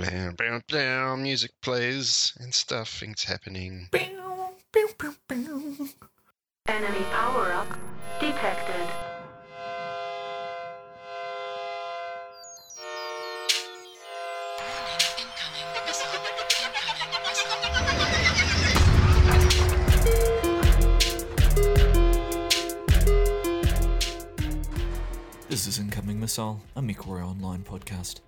Blam, blam, blam, music plays and stuff, things happening. Enemy power up detected. This is Incoming Missile, a MechWarrior Online podcast.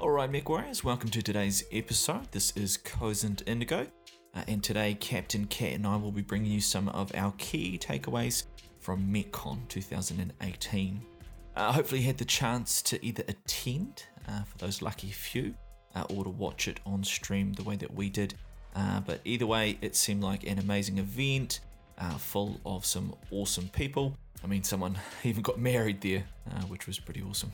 Alright, Mech Warriors, welcome to today's episode. This is Cosent Indigo, uh, and today Captain Cat and I will be bringing you some of our key takeaways from MechCon 2018. Uh, hopefully, you had the chance to either attend, uh, for those lucky few, uh, or to watch it on stream the way that we did. Uh, but either way, it seemed like an amazing event, uh, full of some awesome people. I mean, someone even got married there, which was pretty awesome.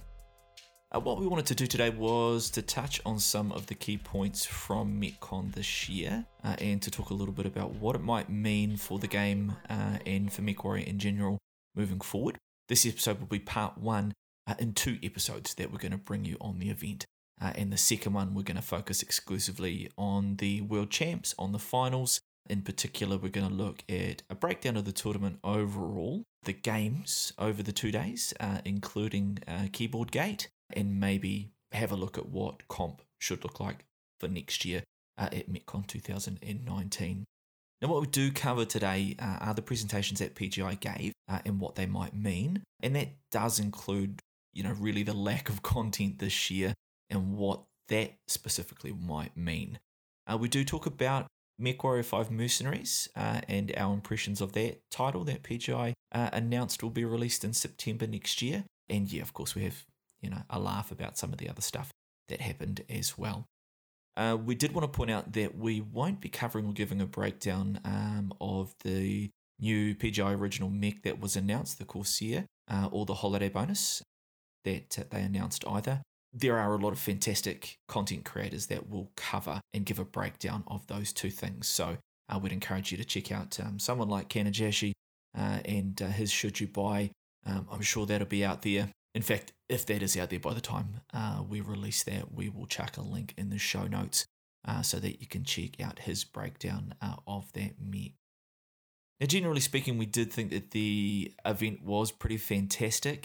Uh, what we wanted to do today was to touch on some of the key points from MechCon this year uh, and to talk a little bit about what it might mean for the game uh, and for MechWarrior in general moving forward. This episode will be part one uh, in two episodes that we're going to bring you on the event. Uh, and the second one, we're going to focus exclusively on the World Champs, on the finals. In particular, we're going to look at a breakdown of the tournament overall, the games over the two days, uh, including Keyboard Gate, and maybe have a look at what comp should look like for next year uh, at MechCon 2019. Now, what we do cover today uh, are the presentations that PGI gave uh, and what they might mean, and that does include, you know, really the lack of content this year and what that specifically might mean. Uh, we do talk about MechWarrior 5 Mercenaries uh, and our impressions of that title that PGI uh, announced will be released in September next year. And yeah, of course, we have you know a laugh about some of the other stuff that happened as well. Uh, we did want to point out that we won't be covering or giving a breakdown um, of the new PGI original mech that was announced, the Corsair, uh, or the holiday bonus that uh, they announced either. There are a lot of fantastic content creators that will cover and give a breakdown of those two things. So I would encourage you to check out um, someone like Kanajashi uh, and uh, his Should You Buy. Um, I'm sure that'll be out there. In fact, if that is out there by the time uh, we release that, we will chuck a link in the show notes uh, so that you can check out his breakdown uh, of that mech. Now, generally speaking, we did think that the event was pretty fantastic.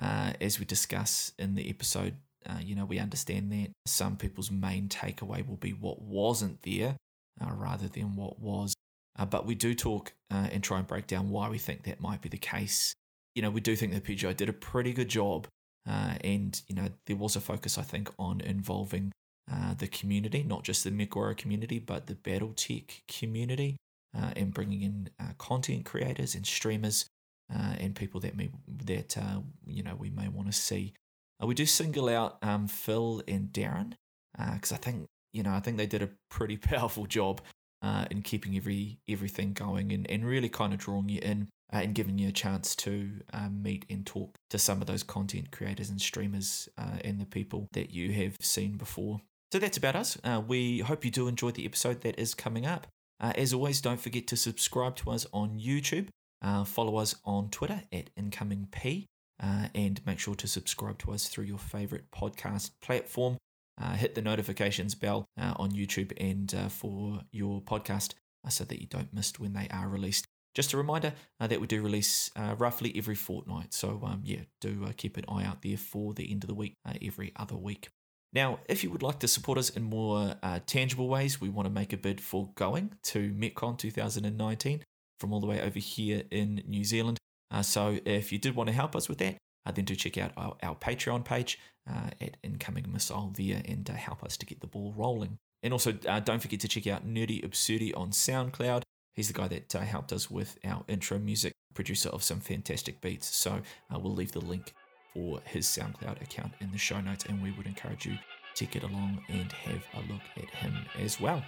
Uh, as we discuss in the episode, uh, you know, we understand that some people's main takeaway will be what wasn't there uh, rather than what was. but we do talk and try and break down why we think that might be the case you know, we do think that PGI did a pretty good job. Uh, and, you know, there was a focus, I think, on involving uh, the community, not just the MechWarrior community, but the BattleTech community, uh, and bringing in uh, content creators and streamers uh, and people that may, that uh, you know we may want to see. we do single out um, Phil and Darren because I think you know I think they did a pretty powerful job in keeping every everything going and, and really kind of drawing you in uh, and giving you a chance to um, meet and talk to some of those content creators and streamers uh, and the people that you have seen before. So that's about us. Uh, we hope you do enjoy the episode that is coming up. Uh, as always, don't forget to subscribe to us on YouTube, uh, follow us on Twitter at IncomingP, uh, and make sure to subscribe to us through your favorite podcast platform. hit the notifications bell on YouTube and for your podcast so that you don't miss when they are released. Just a reminder uh, that we do release uh, roughly every fortnight. So, um, yeah, do uh, keep an eye out there for the end of the week uh, every other week. Now, if you would like to support us in more uh, tangible ways, we want to make a bid for going to MechCon 2019 from all the way over here in New Zealand. Uh, so, if you did want to help us with that, then do check out our, our Patreon page at Incoming Missile there and help us to get the ball rolling. And also, don't forget to check out Nerdy Absurdity on SoundCloud. He's the guy that uh, helped us with our intro music, producer of some fantastic beats. So uh, we'll leave the link for his SoundCloud account in the show notes, and we would encourage you to get along and have a look at him as well.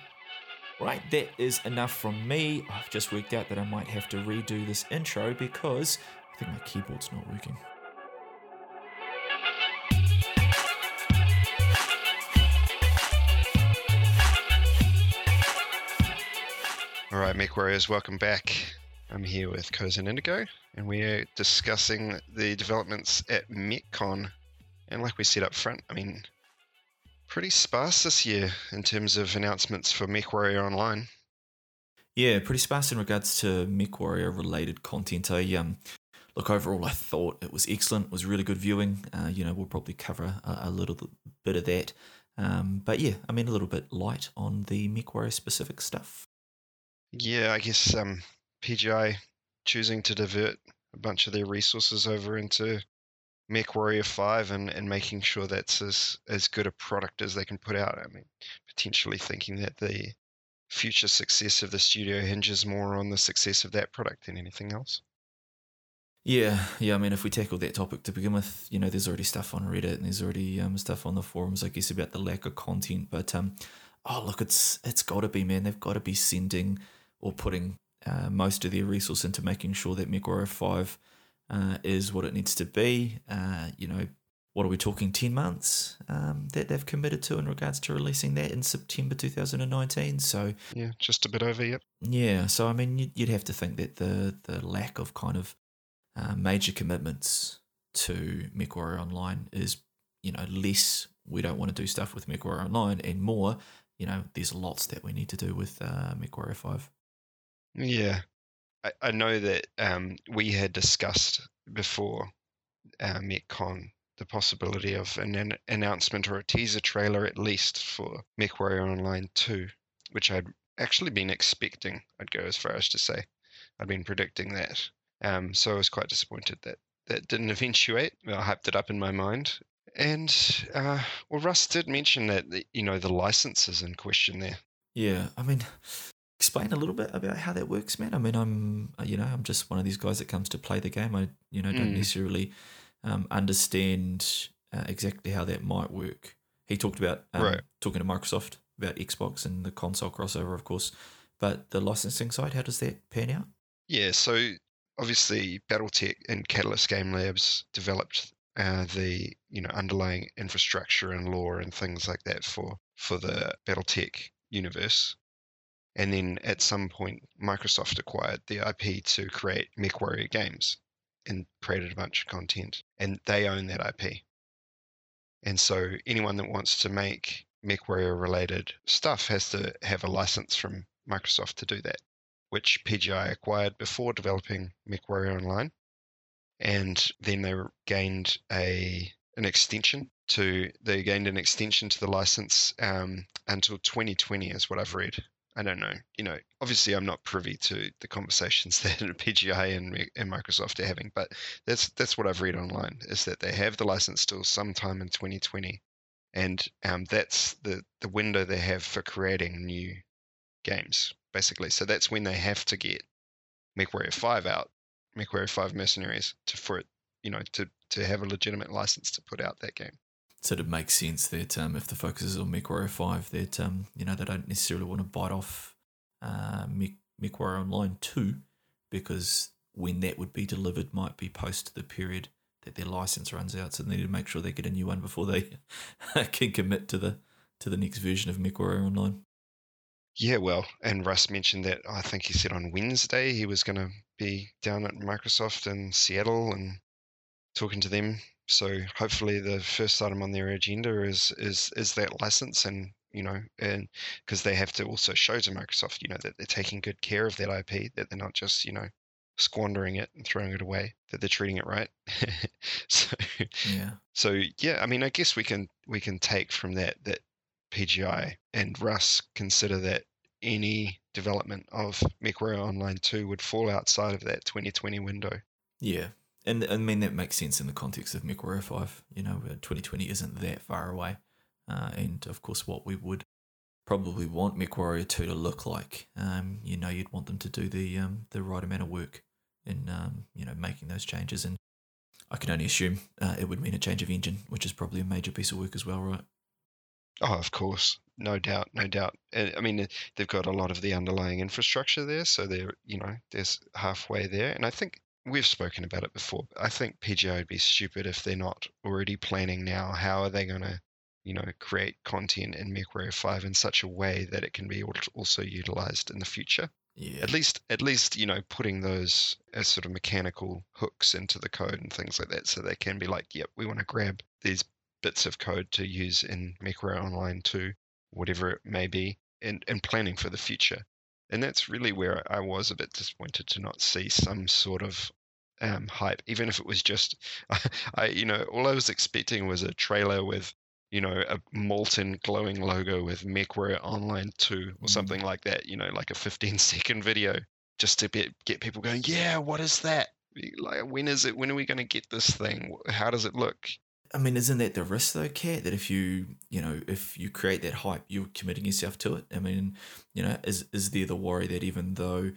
Right, that is enough from me. I've just worked out that I might have to redo this intro because I think my keyboard's not working. All right, Mech Warriors, welcome back. I'm here with Cosent Indigo, and we're discussing the developments at MechCon. And like we said up front, I mean, pretty sparse this year in terms of announcements for MechWarrior Online. Yeah, pretty sparse in regards to MechWarrior related content. I um, look overall, I thought it was excellent. It was really good viewing. Uh, you know, we'll probably cover a, a little bit of that. Um, but yeah, I mean, a little bit light on the MechWarrior specific stuff. Yeah, I guess um, PGI choosing to divert a bunch of their resources over into MechWarrior 5 and, and making sure that's as, as good a product as they can put out. I mean, potentially thinking that the future success of the studio hinges more on the success of that product than anything else. Yeah, yeah. I mean, if we tackle that topic to begin with, you know, there's already stuff on Reddit and there's already um, stuff on the forums, I guess, about the lack of content. But um, oh, look, it's it's got to be, man. They've got to be sending or putting uh, most of their resource into making sure that MechWarrior Five uh, is what it needs to be. Uh, you know, what are we talking? Ten months um, that they've committed to in regards to releasing that in September 2019. So yeah, just a bit over. Yep. Yeah. So I mean, you'd have to think that the the lack of kind of uh, major commitments to MechWarrior Online is, you know, less we don't want to do stuff with MechWarrior Online and more, you know, there's lots that we need to do with uh, MechWarrior 5. Yeah. I, I know that um, we had discussed before uh, MechCon the possibility of an, an announcement or a teaser trailer at least for MechWarrior Online 2, which I'd actually been expecting. I'd go as far as to say I'd been predicting that. Um, so I was quite disappointed that that didn't eventuate. I hyped it up in my mind. And uh, well, Russ did mention that you know the licenses in question there. Yeah, I mean, explain a little bit about how that works, man. I mean, I'm you know I'm just one of these guys that comes to play the game. I you know don't mm. necessarily um, understand uh, exactly how that might work. He talked about um, right. talking to Microsoft about Xbox and the console crossover, of course. But the licensing side, how does that pan out? Yeah, so obviously BattleTech and Catalyst Game Labs developed uh, the you know underlying infrastructure and lore and things like that for for the BattleTech universe. And then at some point, Microsoft acquired the IP to create MechWarrior games and created a bunch of content, and they own that IP. And so anyone that wants to make MechWarrior related stuff has to have a license from Microsoft to do that which PGI acquired before developing MechWarrior Online. And then they gained a an extension to they gained an extension to the license um, until 2020 is what I've read. I don't know. You know, obviously I'm not privy to the conversations that PGI and, and Microsoft are having, but that's that's what I've read online is that they have the license till sometime in 2020, and um, that's the the window they have for creating new games basically. So that's when they have to get MechWarrior 5 out, MechWarrior 5 Mercenaries, to for it, you know, to to have a legitimate license to put out that game. So it makes sense that um, if the focus is on MechWarrior 5, that um, you know they don't necessarily want to bite off uh, MechWarrior Online 2, because when that would be delivered might be post the period that their license runs out. So they need to make sure they get a new one before they can commit to the to the next version of MechWarrior Online. Yeah, well, and Russ mentioned that I think he said on Wednesday he was going to be down at Microsoft in Seattle and talking to them. So hopefully the first item on their agenda is is is that license and you know and because they have to also show to Microsoft you know that they're taking good care of that IP that they're not just you know squandering it and throwing it away that they're treating it right so yeah so yeah i mean i guess we can we can take from that that PGI and Russ consider that any development of MechWarrior Online 2 would fall outside of that 2020 window. Yeah. And I mean, that makes sense in the context of MechWarrior 5. You know, 2020 isn't that far away. Uh, and of course, what we would probably want MechWarrior 2 to look like. Um, you know, you'd want them to do the um, the right amount of work in, um, you know, making those changes. And I can only assume uh, it would mean a change of engine, which is probably a major piece of work as well, right? Oh, of course, no doubt, no doubt. I mean, they've got a lot of the underlying infrastructure there, so they're you know there's halfway there, and I think we've spoken about it before. I think PGI would be stupid if they're not already planning now. How are they going to, you know, create content in MechWarrior Five in such a way that it can be also utilized in the future? Yeah. At least, at least, you know, putting those as sort of mechanical hooks into the code and things like that, so they can be like, yep, we want to grab these bits of code to use in MechWarrior Online 2, whatever it may be, and, and planning for the future. And that's really where I was a bit disappointed to not see some sort of um, hype, even if it was just, I, you know, all I was expecting was a trailer with, you know, a molten glowing logo with MechWarrior Online 2 or Mm. something like that, you know, like a 15 second video just to be, get people going, yeah, what is that? Like, when is it? When are we going to get this thing? How does it look? I mean, isn't that the risk though, Kat? That if you, you know, if you create that hype, you're committing yourself to it. I mean, you know, is is there the worry that even though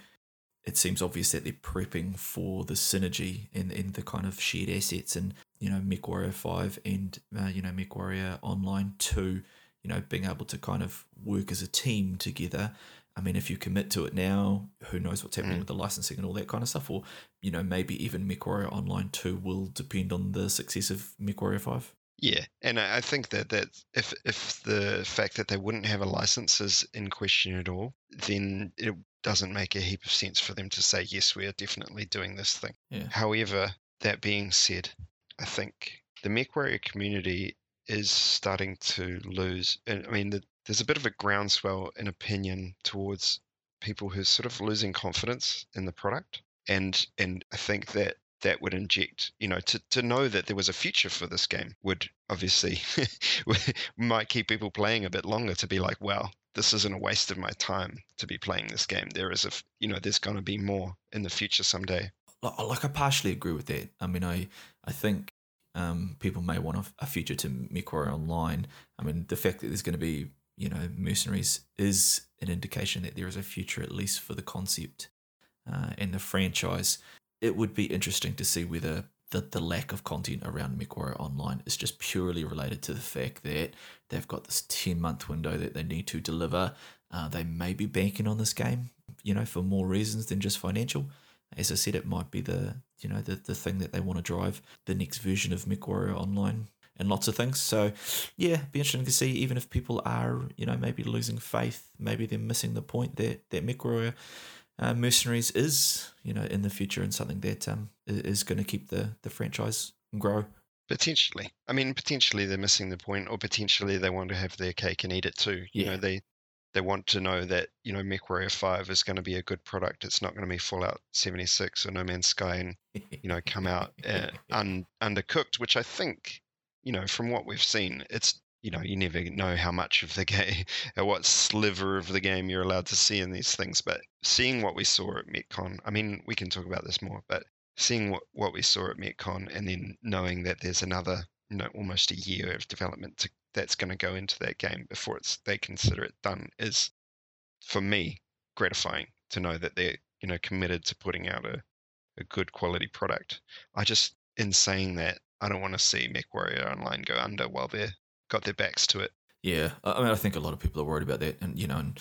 it seems obvious that they're prepping for the synergy and, and the kind of shared assets and you know MechWarrior Five and uh, you know MechWarrior Online Two, you know, being able to kind of work as a team together. I mean, if you commit to it now, who knows what's happening Mm. with the licensing and all that kind of stuff, or you know, maybe even MechWarrior Online Two will depend on the success of MechWarrior Five. Yeah, and I I think that that if if the fact that they wouldn't have a license is in question at all, then it doesn't make a heap of sense for them to say yes, we are definitely doing this thing. Yeah. However, that being said, I think the MechWarrior community is starting to lose. And I mean, the, there's a bit of a groundswell in opinion towards people who are sort of losing confidence in the product, and and I think that that would inject, you know, to, to know that there was a future for this game would obviously might keep people playing a bit longer to be like, well, this isn't a waste of my time to be playing this game. There is a, you know, there's going to be more in the future someday. like I partially agree with that. I mean, I I think um, people may want a, a future to MechWarrior Online. I mean, the fact that there's going to be you know mercenaries is an indication that there is a future at least for the concept uh, and the franchise. It would be interesting to see whether the, the lack of content around MechWarrior Online is just purely related to the fact that they've got this 10 month window that they need to deliver. Uh, they may be banking on this game, you know, for more reasons than just financial as I said, it might be the you know the, the thing that they want to drive the next version of MechWarrior Online and lots of things. So yeah, be interesting to see even if people are you know maybe losing faith, maybe they're missing the point that that MechWarrior uh, Mercenaries is you know in the future and something that um is going to keep the the franchise grow. Potentially. I mean, potentially they're missing the point, or potentially they want to have their cake and eat it too. You Yeah. know, they they want to know that you know MechWarrior Five is going to be a good product. It's not going to be Fallout 76 or No Man's Sky and you know come out uh, un, undercooked, which I think you know from what we've seen, it's you know you never know how much of the game, or what sliver of the game you're allowed to see in these things. But seeing what we saw at MechCon, I mean, we can talk about this more, but seeing what, what we saw at MechCon and then knowing that there's another, you know, almost a year of development to, that's going to go into that game before it's they consider it done is, for me, gratifying to know that they're, you know, committed to putting out a, a good quality product. I just, in saying that, I don't want to see MechWarrior Online go under while they're got their backs to it. Yeah, I I mean, I think a lot of people are worried about that, and you know, and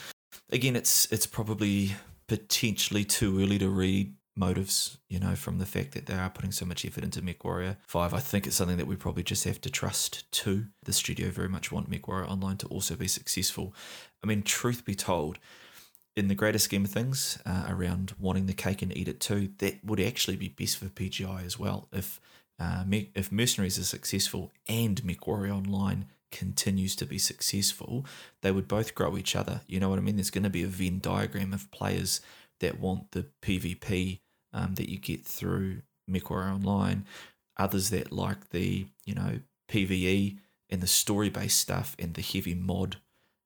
again, it's it's probably potentially too early to read motives, you know, from the fact that they are putting so much effort into MechWarrior Five. I think it's something that we probably just have to trust to. The studio very much want MechWarrior Online to also be successful. I mean, truth be told, in the greater scheme of things, uh, around wanting the cake and eat it too, that would actually be best for PGI as well. If uh, Me- if Mercenaries is successful and MechWarrior Online continues to be successful, they would both grow each other. You know what I mean? There's going to be a Venn diagram of players that want the PvP um, that you get through MechWarrior Online, others that like the you know PVE and the story based stuff and the heavy mod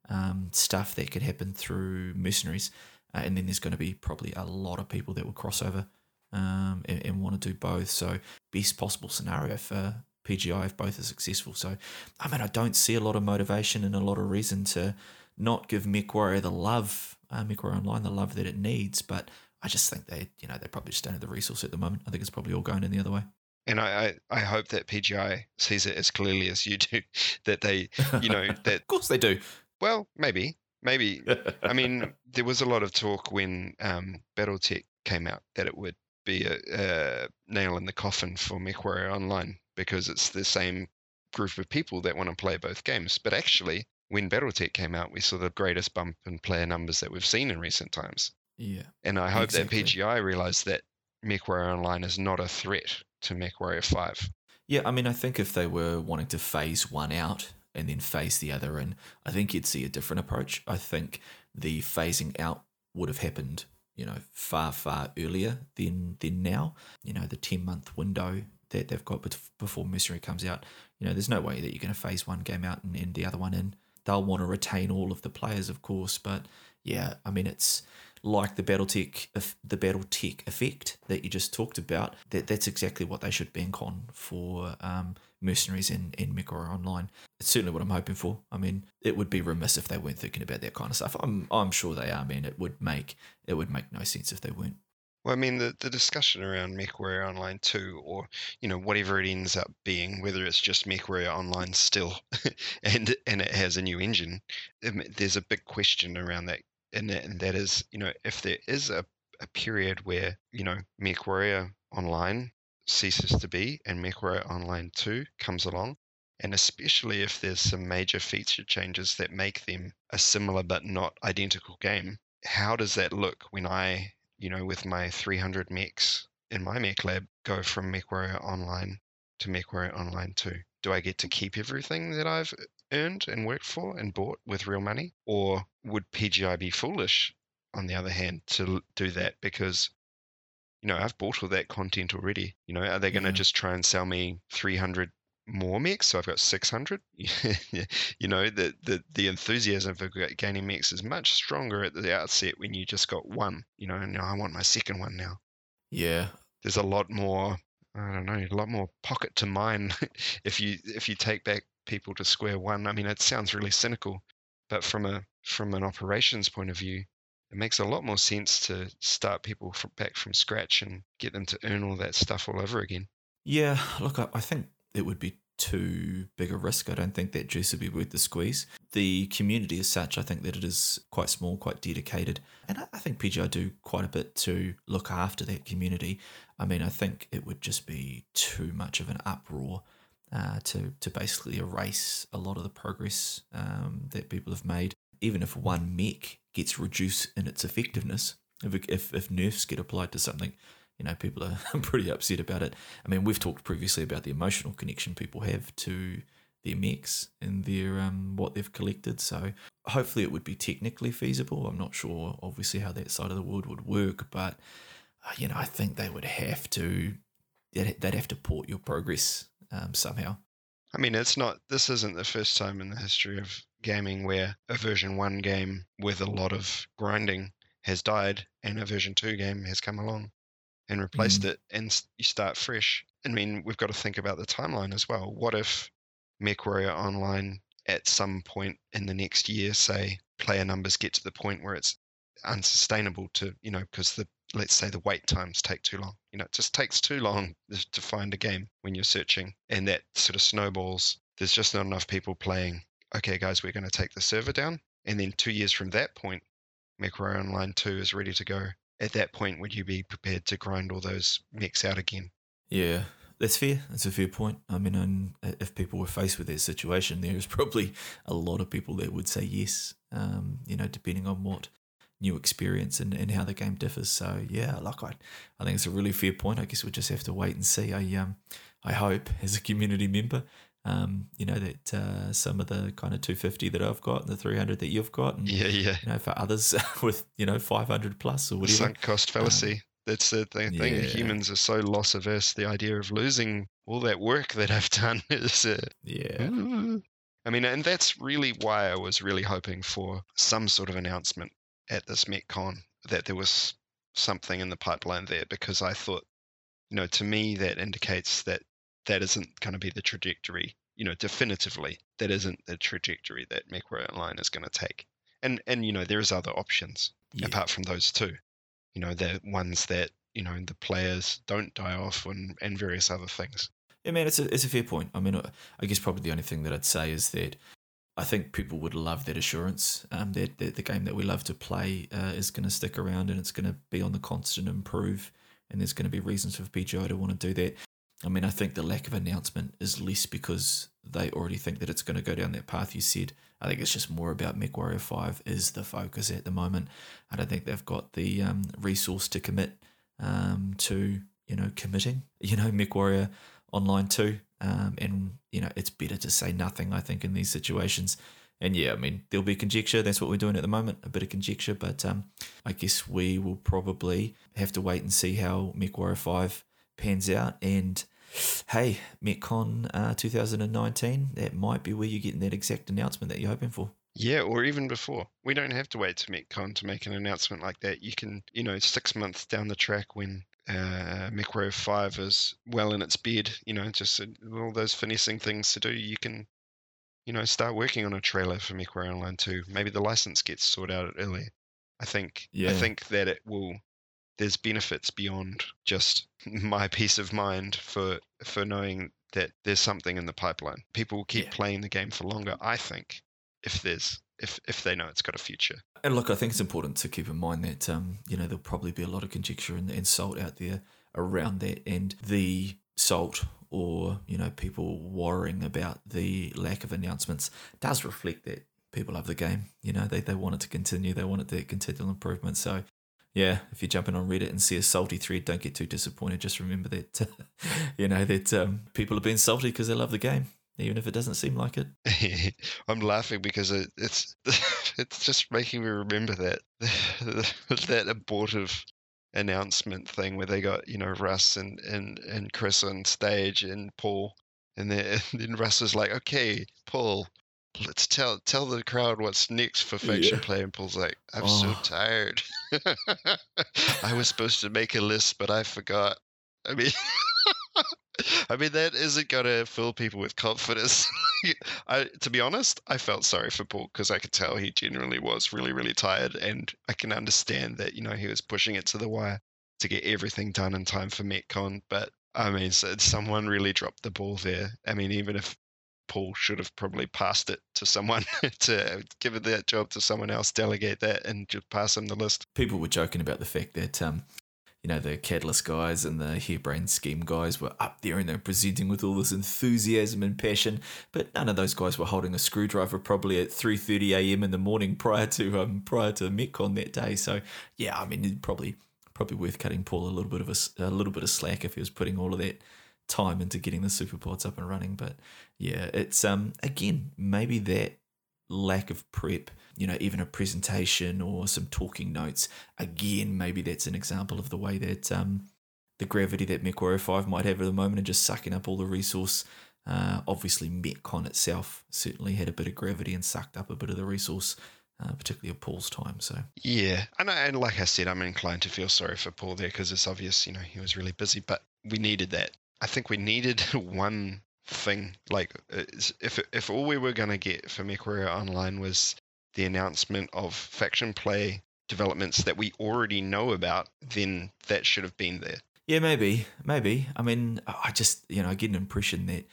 um, stuff that could happen through Mercenaries, uh, and then there's going to be probably a lot of people that will cross over um, and, and want to do both. So best possible scenario for PGI if both are successful. So I mean, I don't see a lot of motivation and a lot of reason to not give MechWarrior the love, uh, MechWarrior Online the love that it needs. But I just think they, you know, they probably just don't have the resource at the moment. I think it's probably all going in the other way. And I, I, I hope that PGI sees it as clearly as you do, that they, you know, that of course they do. well, maybe, maybe. I mean, there was a lot of talk when um, BattleTech came out that it would be a, a nail in the coffin for MechWarrior Online because it's the same group of people that want to play both games. But actually, when BattleTech came out, we saw the greatest bump in player numbers that we've seen in recent times. Yeah. And I hope Exactly. that PGI realized that MechWarrior Online is not a threat to MechWarrior 5. Yeah, I mean, I think if they were wanting to phase one out and then phase the other in, I think you'd see a different approach. I think the phasing out would have happened, you know, far, far earlier than than now. You know, the 10 month window that they've got before Mercenary comes out, you know, there's no way that you're going to phase one game out and end the other one in. They'll want to retain all of the players, of course, but yeah, I mean, it's like the BattleTech the BattleTech effect that you just talked about. That that's exactly what they should bank on for um, mercenaries and and MechWarrior Online. It's certainly what I'm hoping for. I mean, it would be remiss if they weren't thinking about that kind of stuff. I'm I'm sure they are. Man, it would make it would make no sense if they weren't. Well, I mean, the, the discussion around MechWarrior Online 2, or, you know, whatever it ends up being, whether it's just MechWarrior Online still and and it has a new engine, there's a big question around that and that, and that is, you know, if there is a, a period where, you know, MechWarrior Online ceases to be and MechWarrior Online 2 comes along, and especially if there's some major feature changes that make them a similar but not identical game, how does that look when I, you know, with my 300 mechs in my mech lab, go from MechWarrior Online to MechWarrior Online 2? Do I get to keep everything that I've earned and worked for and bought with real money? Or would PGI be foolish, on the other hand, to do that because, you know, I've bought all that content already. You know, are they going to yeah. just try and sell me 300 more mechs? So I've got 600. you know, the, the, the enthusiasm for gaining mechs is much stronger at the outset when you just got one, you know, and now I want my second one now. Yeah. There's a lot more I don't know, a lot more pocket to mine if you if you take back people to square one. I mean, it sounds really cynical, but from a from an operations point of view, it makes a lot more sense to start people from, back from scratch and get them to earn all that stuff all over again. Yeah, look, I, I think it would be too big a risk. I don't think that juice would be worth the squeeze. The community as such, I think that it is quite small, quite dedicated, and I, I think PGI do quite a bit to look after that community. I mean, I think it would just be too much of an uproar uh, to to basically erase a lot of the progress um, that people have made. Even if one mech gets reduced in its effectiveness, if, if if nerfs get applied to something, you know people are pretty upset about it. I mean, we've talked previously about the emotional connection people have to their mechs and their um, what they've collected. So hopefully it would be technically feasible. I'm not sure, obviously, how that side of the world would work, but uh, you know, I think they would have to they'd have to port your progress um, somehow. I mean, it's not. This isn't the first time in the history of gaming where a version one game with a lot of grinding has died, and a version two game has come along and replaced mm. it, and you start fresh. I mean, we've got to think about the timeline as well. What if MechWarrior Online at some point in the next year, say, player numbers get to the point where it's unsustainable to, you know, because the let's say the wait times take too long. You know, it just takes too long to find a game when you're searching, and that sort of snowballs. There's just not enough people playing. Okay, guys, we're going to take the server down, and then two years from that point, MechWarrior Online 2 is ready to go. At that point, would you be prepared to grind all those mechs out again? Yeah, that's fair. That's a fair point. I mean, if people were faced with that situation, there's probably a lot of people that would say yes. Um, you know, depending on what new experience and, and how the game differs. So yeah, like I, I think it's a really fair point. I guess we'll just have to wait and see. I um, I hope as a community member, um, you know that uh, some of the kind of 250 that I've got and the 300 that you've got, and yeah, yeah, you know for others with you know 500 plus or whatever. Sunk cost fallacy. Um, That's the thing. Yeah. Humans are so loss averse. The idea of losing all that work that I've done is uh, yeah. I mean, and that's really why I was really hoping for some sort of announcement at this MechCon that there was something in the pipeline there because I thought, you know, to me that indicates that that isn't going to be the trajectory. You know, definitively, that isn't the trajectory that MechWarrior Online is going to take. And and you know, there's other options yeah. apart from those two. You know, the ones that you know the players don't die off and and various other things. Yeah, man, it's a it's a fair point. I mean, I guess probably the only thing that I'd say is that I think people would love that assurance um, that, that the game that we love to play uh, is going to stick around and it's going to be on the constant improve, and there's going to be reasons for PGI to want to do that. I mean, I think the lack of announcement is less because they already think that it's going to go down that path you said. I think it's just more about MechWarrior 5 is the focus at the moment. I don't think they've got the um, resource to commit um, to, you know, committing, you know, MechWarrior Online 2 um, and you know it's better to say nothing. I think in these situations. And yeah, I mean, there'll be conjecture. That's what we're doing at the moment, a bit of conjecture. But um, I guess we will probably have to wait and see how MechWarrior 5 pans out. And hey, MechCon uh, 2019, that might be where you're getting that exact announcement that you're hoping for. Yeah, or even before. We don't have to wait to MechCon to make an announcement like that. You can, you know, six months down the track when uh, MechWarrior 5 is well in its bed, you know, just uh, all those finessing things to do, you can, you know, start working on a trailer for MechWarrior Online 2. Maybe the license gets sorted out early. I think Yeah. I think that it will there's benefits beyond just my peace of mind for for knowing that there's something in the pipeline. People will keep Yeah. playing the game for longer, I think, if there's if if they know it's got a future. And look, I think it's important to keep in mind that um, you know there'll probably be a lot of conjecture and, and salt out there around that, and the salt or you know people worrying about the lack of announcements does reflect that people love the game. You know, they they want it to continue, they want it to continual improvement. So. Yeah, if you're jumping on Reddit and see a salty thread, don't get too disappointed. Just remember that, you know, that um, people are being salty because they love the game, even if it doesn't seem like it. I'm laughing because it, it's it's just making me remember that that abortive announcement thing where they got you know Russ and and and Chris on stage and Paul and then and then Russ was like, okay, Paul, let's tell tell the crowd what's next for faction Yeah. play, and Paul's like, I'm so Oh. tired. I was supposed to make a list, but I forgot. I mean. I mean that isn't gonna fill people with confidence. I, to be honest, I felt sorry for Paul because I could tell he genuinely was really, really tired, and I can understand that you know he was pushing it to the wire to get everything done in time for MechCon. But I mean, so someone really dropped the ball there. I mean, even if Paul should have probably passed it to someone to give that job to someone else, delegate that, and just pass him the list. people were joking about the fact that um, you know the Catalyst guys and the Harebrained Scheme guys were up there and they're presenting with all this enthusiasm and passion, but none of those guys were holding a screwdriver probably at three thirty a.m. in the morning prior to um prior to MechCon that day. So yeah, I mean probably probably worth cutting Paul a little bit of a little bit of slack if he was putting all of that time into getting the superpods up and running. But yeah, it's um again maybe that lack of prep, you know, even a presentation or some talking notes. Again, maybe that's an example of the way that um, the gravity that MechWarrior 5 might have at the moment and just sucking up all the resource. Uh, obviously, MechCon itself certainly had a bit of gravity and sucked up a bit of the resource, uh, particularly of Paul's time. So, Yeah, and, and like I said, I'm inclined to feel sorry for Paul there because it's obvious, you know, he was really busy, but we needed that. I think we needed one thing. Like, if if all we were gonna get for MechWarrior Online was the announcement of faction play developments that we already know about, then that should have been there. Yeah, maybe, maybe. I mean, I just you know I get an impression that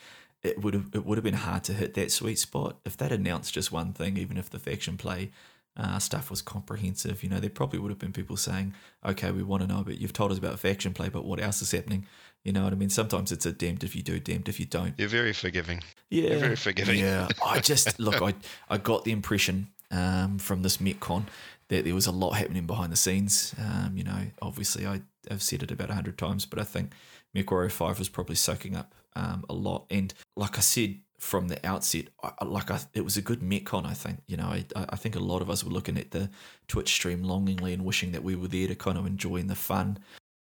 it would have it would have been hard to hit that sweet spot if they'd announced just one thing, even if the faction play uh, stuff was comprehensive. You know, there probably would have been people saying, "Okay, we want to know, but you've told us about faction play, but what else is happening?" You know what I mean? Sometimes it's a damned if you do, damned if you don't. You're very forgiving. Yeah, You're very forgiving. Yeah, I just look. I I got the impression um, from this MechCon that there was a lot happening behind the scenes. Um, you know, obviously I have said it about a hundred times, but I think MechWarrior Five was probably soaking up um, a lot. And like I said from the outset, I, like I, it was a good MechCon. I think you know, I I think a lot of us were looking at the Twitch stream longingly and wishing that we were there to kind of enjoy the fun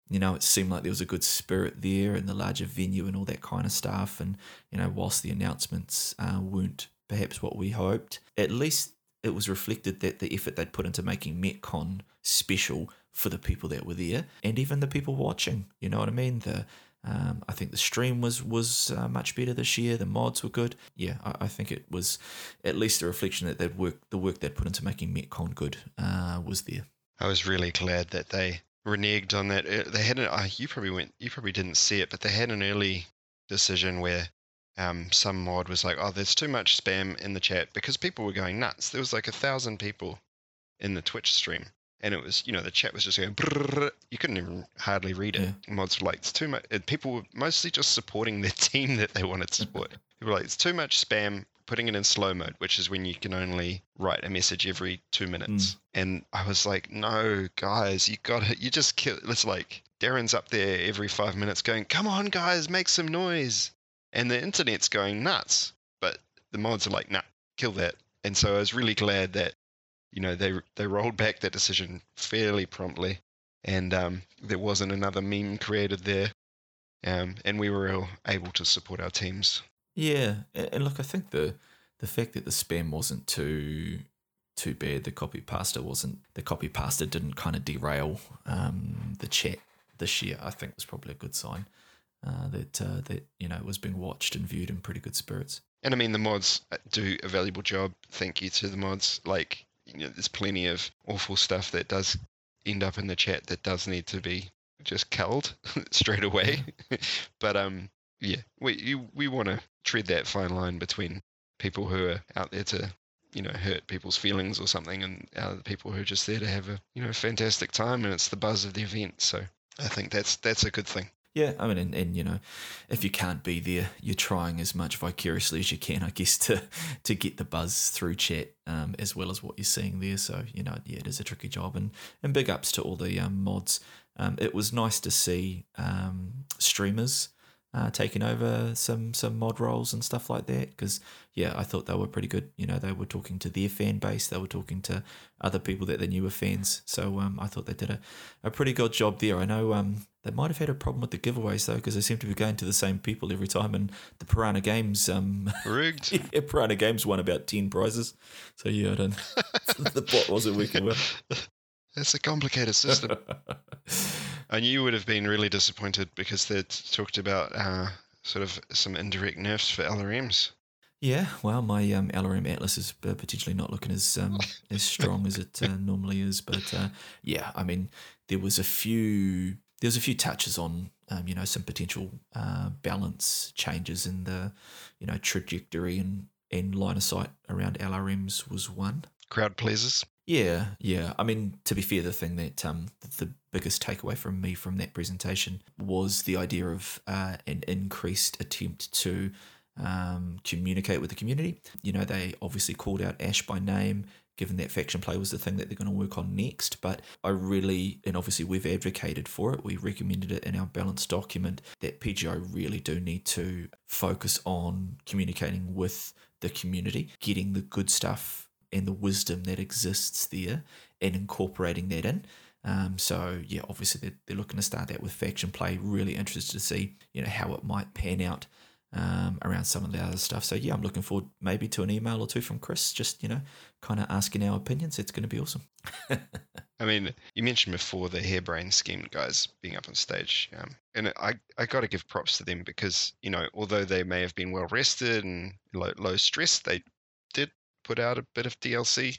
you know, it seemed like there was a good spirit there and the larger venue and all that kind of stuff. And, you know, whilst the announcements uh, weren't perhaps what we hoped, at least it was reflected that the effort they'd put into making MechCon special for the people that were there and even the people watching. You know what I mean? The um, I think the stream was was uh, much better this year. The mods were good. Yeah, I, I think it was at least a reflection that they'd work the work they'd put into making MechCon good uh, was there. I was really glad that they reneged on that. Uh, They had an, uh, you probably went, you probably didn't see it, but they had an early decision where um, some mod was like, "Oh, there's too much spam in the chat," because people were going nuts. There was like a thousand people in the Twitch stream, and it was, you know, the chat was just going. Brrrr. You couldn't even hardly read it. Mods were like, "It's too much." People were mostly just supporting their team that they wanted to support. People were like, "It's too much spam." Putting it in slow mode, which is when you can only write a message every two minutes. And I was like, no, guys, you got to You just kill. It's like Darren's up there every five minutes going, come on, guys, make some noise. and the internet's going nuts. But the mods are like, nah, kill that. And so I was really glad that, you know, they they rolled back that decision fairly promptly, and um, there wasn't another meme created there, um, and we were all able to support our teams. Yeah, and look, I think the the fact that the spam wasn't too too bad, the copy pasta wasn't the copy pasta didn't kind of derail um, the chat this year. I think was probably a good sign uh, that uh, that you know it was being watched and viewed in pretty good spirits. And I mean, the mods uh, do a valuable job. Thank you to the mods. Like, you know, there's plenty of awful stuff that does end up in the chat that does need to be just culled straight away. but um, yeah, we you, we want to tread that fine line between people who are out there to you know hurt people's feelings or something, and the people who are just there to have a you know fantastic time, and it's the buzz of the event. So I think that's that's a good thing. Yeah, I mean, and, and you know, if you can't be there, you're trying as much vicariously as you can, I guess, to to get the buzz through chat um, as well as what you're seeing there. So you know, yeah, it is a tricky job, and and big ups to all the um, mods. Um, it was nice to see um, streamers uh, taking over some some mod roles and stuff like that because yeah, I thought they were pretty good. You know, they were talking to their fan base, they were talking to other people that they knew were fans. So um, I thought they did a, a pretty good job there. I know um, they might have had a problem with the giveaways though because they seem to be going to the same people every time, and the Piranha Games um, Rigged. yeah, Piranha Games won about ten prizes. So yeah, I don't. the bot wasn't working well. That's a complicated system. and you would have been really disappointed because they talked about uh, sort of some indirect nerfs for LRMs. Yeah, well, my um, LRM Atlas is uh, potentially not looking as um, as strong as it uh, normally is, but uh, yeah, I mean, there was a few there was a few touches on um, you know some potential uh, balance changes in the you know trajectory and and line of sight around LRMs was one. Crowd pleasers. Yeah, yeah. I mean, to be fair, the thing that um, the biggest takeaway from me from that presentation was the idea of uh, an increased attempt to um, communicate with the community. You know, they obviously called out Ash by name, given that faction play was the thing that they're going to work on next. But I really, and obviously we've advocated for it, we recommended it in our balance document that PGI really do need to focus on communicating with the community, getting the good stuff and the wisdom that exists there and incorporating that in. Um, so yeah, obviously they're, they're looking to start that with faction play. Really interested to see you know how it might pan out um, around some of the other stuff. So yeah, I'm looking forward maybe to an email or two from Chris, just you know, kind of asking our opinions. It's going to be awesome. I mean, you mentioned before the harebrained scheme guys being up on stage, um, and I I got to give props to them because you know although they may have been well rested and low, low stress, they did put out a bit of DLC.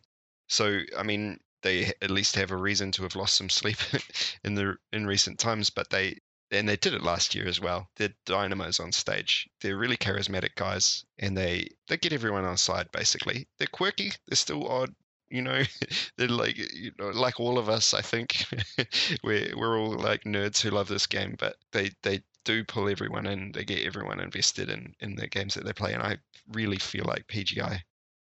So I mean, they at least have a reason to have lost some sleep in the in recent times, but they and they did it last year as well. They're dynamos on stage. They're really charismatic guys, and they they get everyone on side. Basically, they're quirky. They're still odd. You know, they're like you know, like all of us. I think we're we're all like nerds who love this game, but they they do pull everyone in. They get everyone invested in in the games that they play, and I really feel like PGI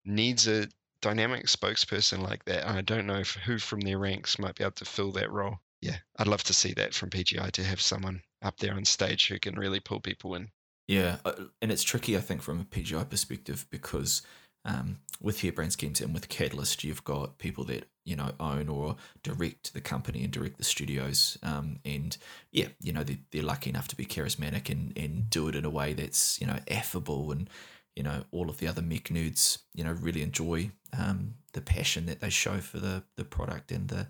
needs a dynamic spokesperson like that. And I don't know if, who from their ranks might be able to fill that role. Yeah, I'd love to see that from PGI to have someone up there on stage who can really pull people in. Yeah, uh, and it's tricky, I think, from a PGI perspective because um, with Harebrained Schemes and with Catalyst, you've got people that you know own or direct the company and direct the studios, um, and yeah, you know they're, they're lucky enough to be charismatic and and do it in a way that's you know affable and you know all of the other mech nerds you know really enjoy um, the passion that they show for the the product and the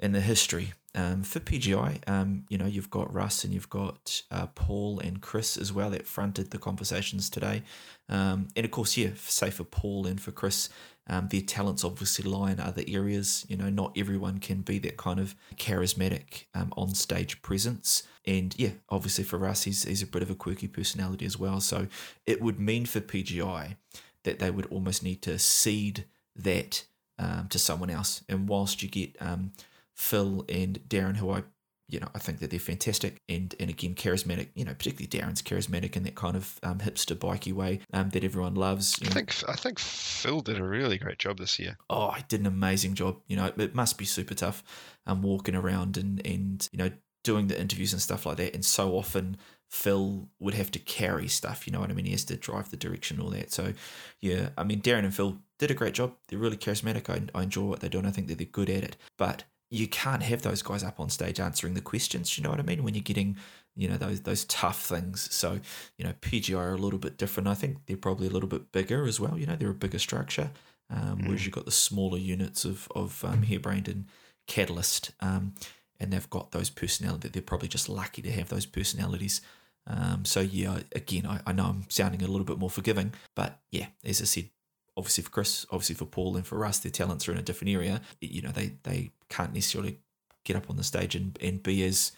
and the history. Um, for PGI, um, you know, you've got Russ and you've got uh, Paul and Chris as well that fronted the conversations today. Um, and of course, yeah, say for Paul and for Chris, um, their talents obviously lie in other areas. You know, not everyone can be that kind of charismatic um, on stage presence. And yeah, obviously for us, he's, he's a bit of a quirky personality as well. So it would mean for PGI that they would almost need to cede that um, to someone else. And whilst you get um, Phil and Darren, who I, you know, I think that they're fantastic and and again charismatic. You know, particularly Darren's charismatic in that kind of um, hipster bikey way um, that everyone loves. I think I think Phil did a really great job this year. Oh, he did an amazing job. You know, it must be super tough, um, walking around and and you know doing the interviews and stuff like that. And so often Phil would have to carry stuff. You know what I mean? He has to drive the direction, all that. So, yeah, I mean, Darren and Phil did a great job. They're really charismatic. I, I enjoy what they do, and I think that they're good at it. But you can't have those guys up on stage answering the questions. You know what I mean? When you're getting, you know, those those tough things. So, you know, PGI are a little bit different. I think they're probably a little bit bigger as well. You know, they're a bigger structure. Um, mm. Whereas you've got the smaller units of of um, Harebrained and Catalyst, um, and they've got those personalities. They're probably just lucky to have those personalities. Um, so yeah, again, I, I know I'm sounding a little bit more forgiving, but yeah, as I said, obviously for Chris, obviously for Paul, and for us, their talents are in a different area. You know, they they can't necessarily get up on the stage and, and be as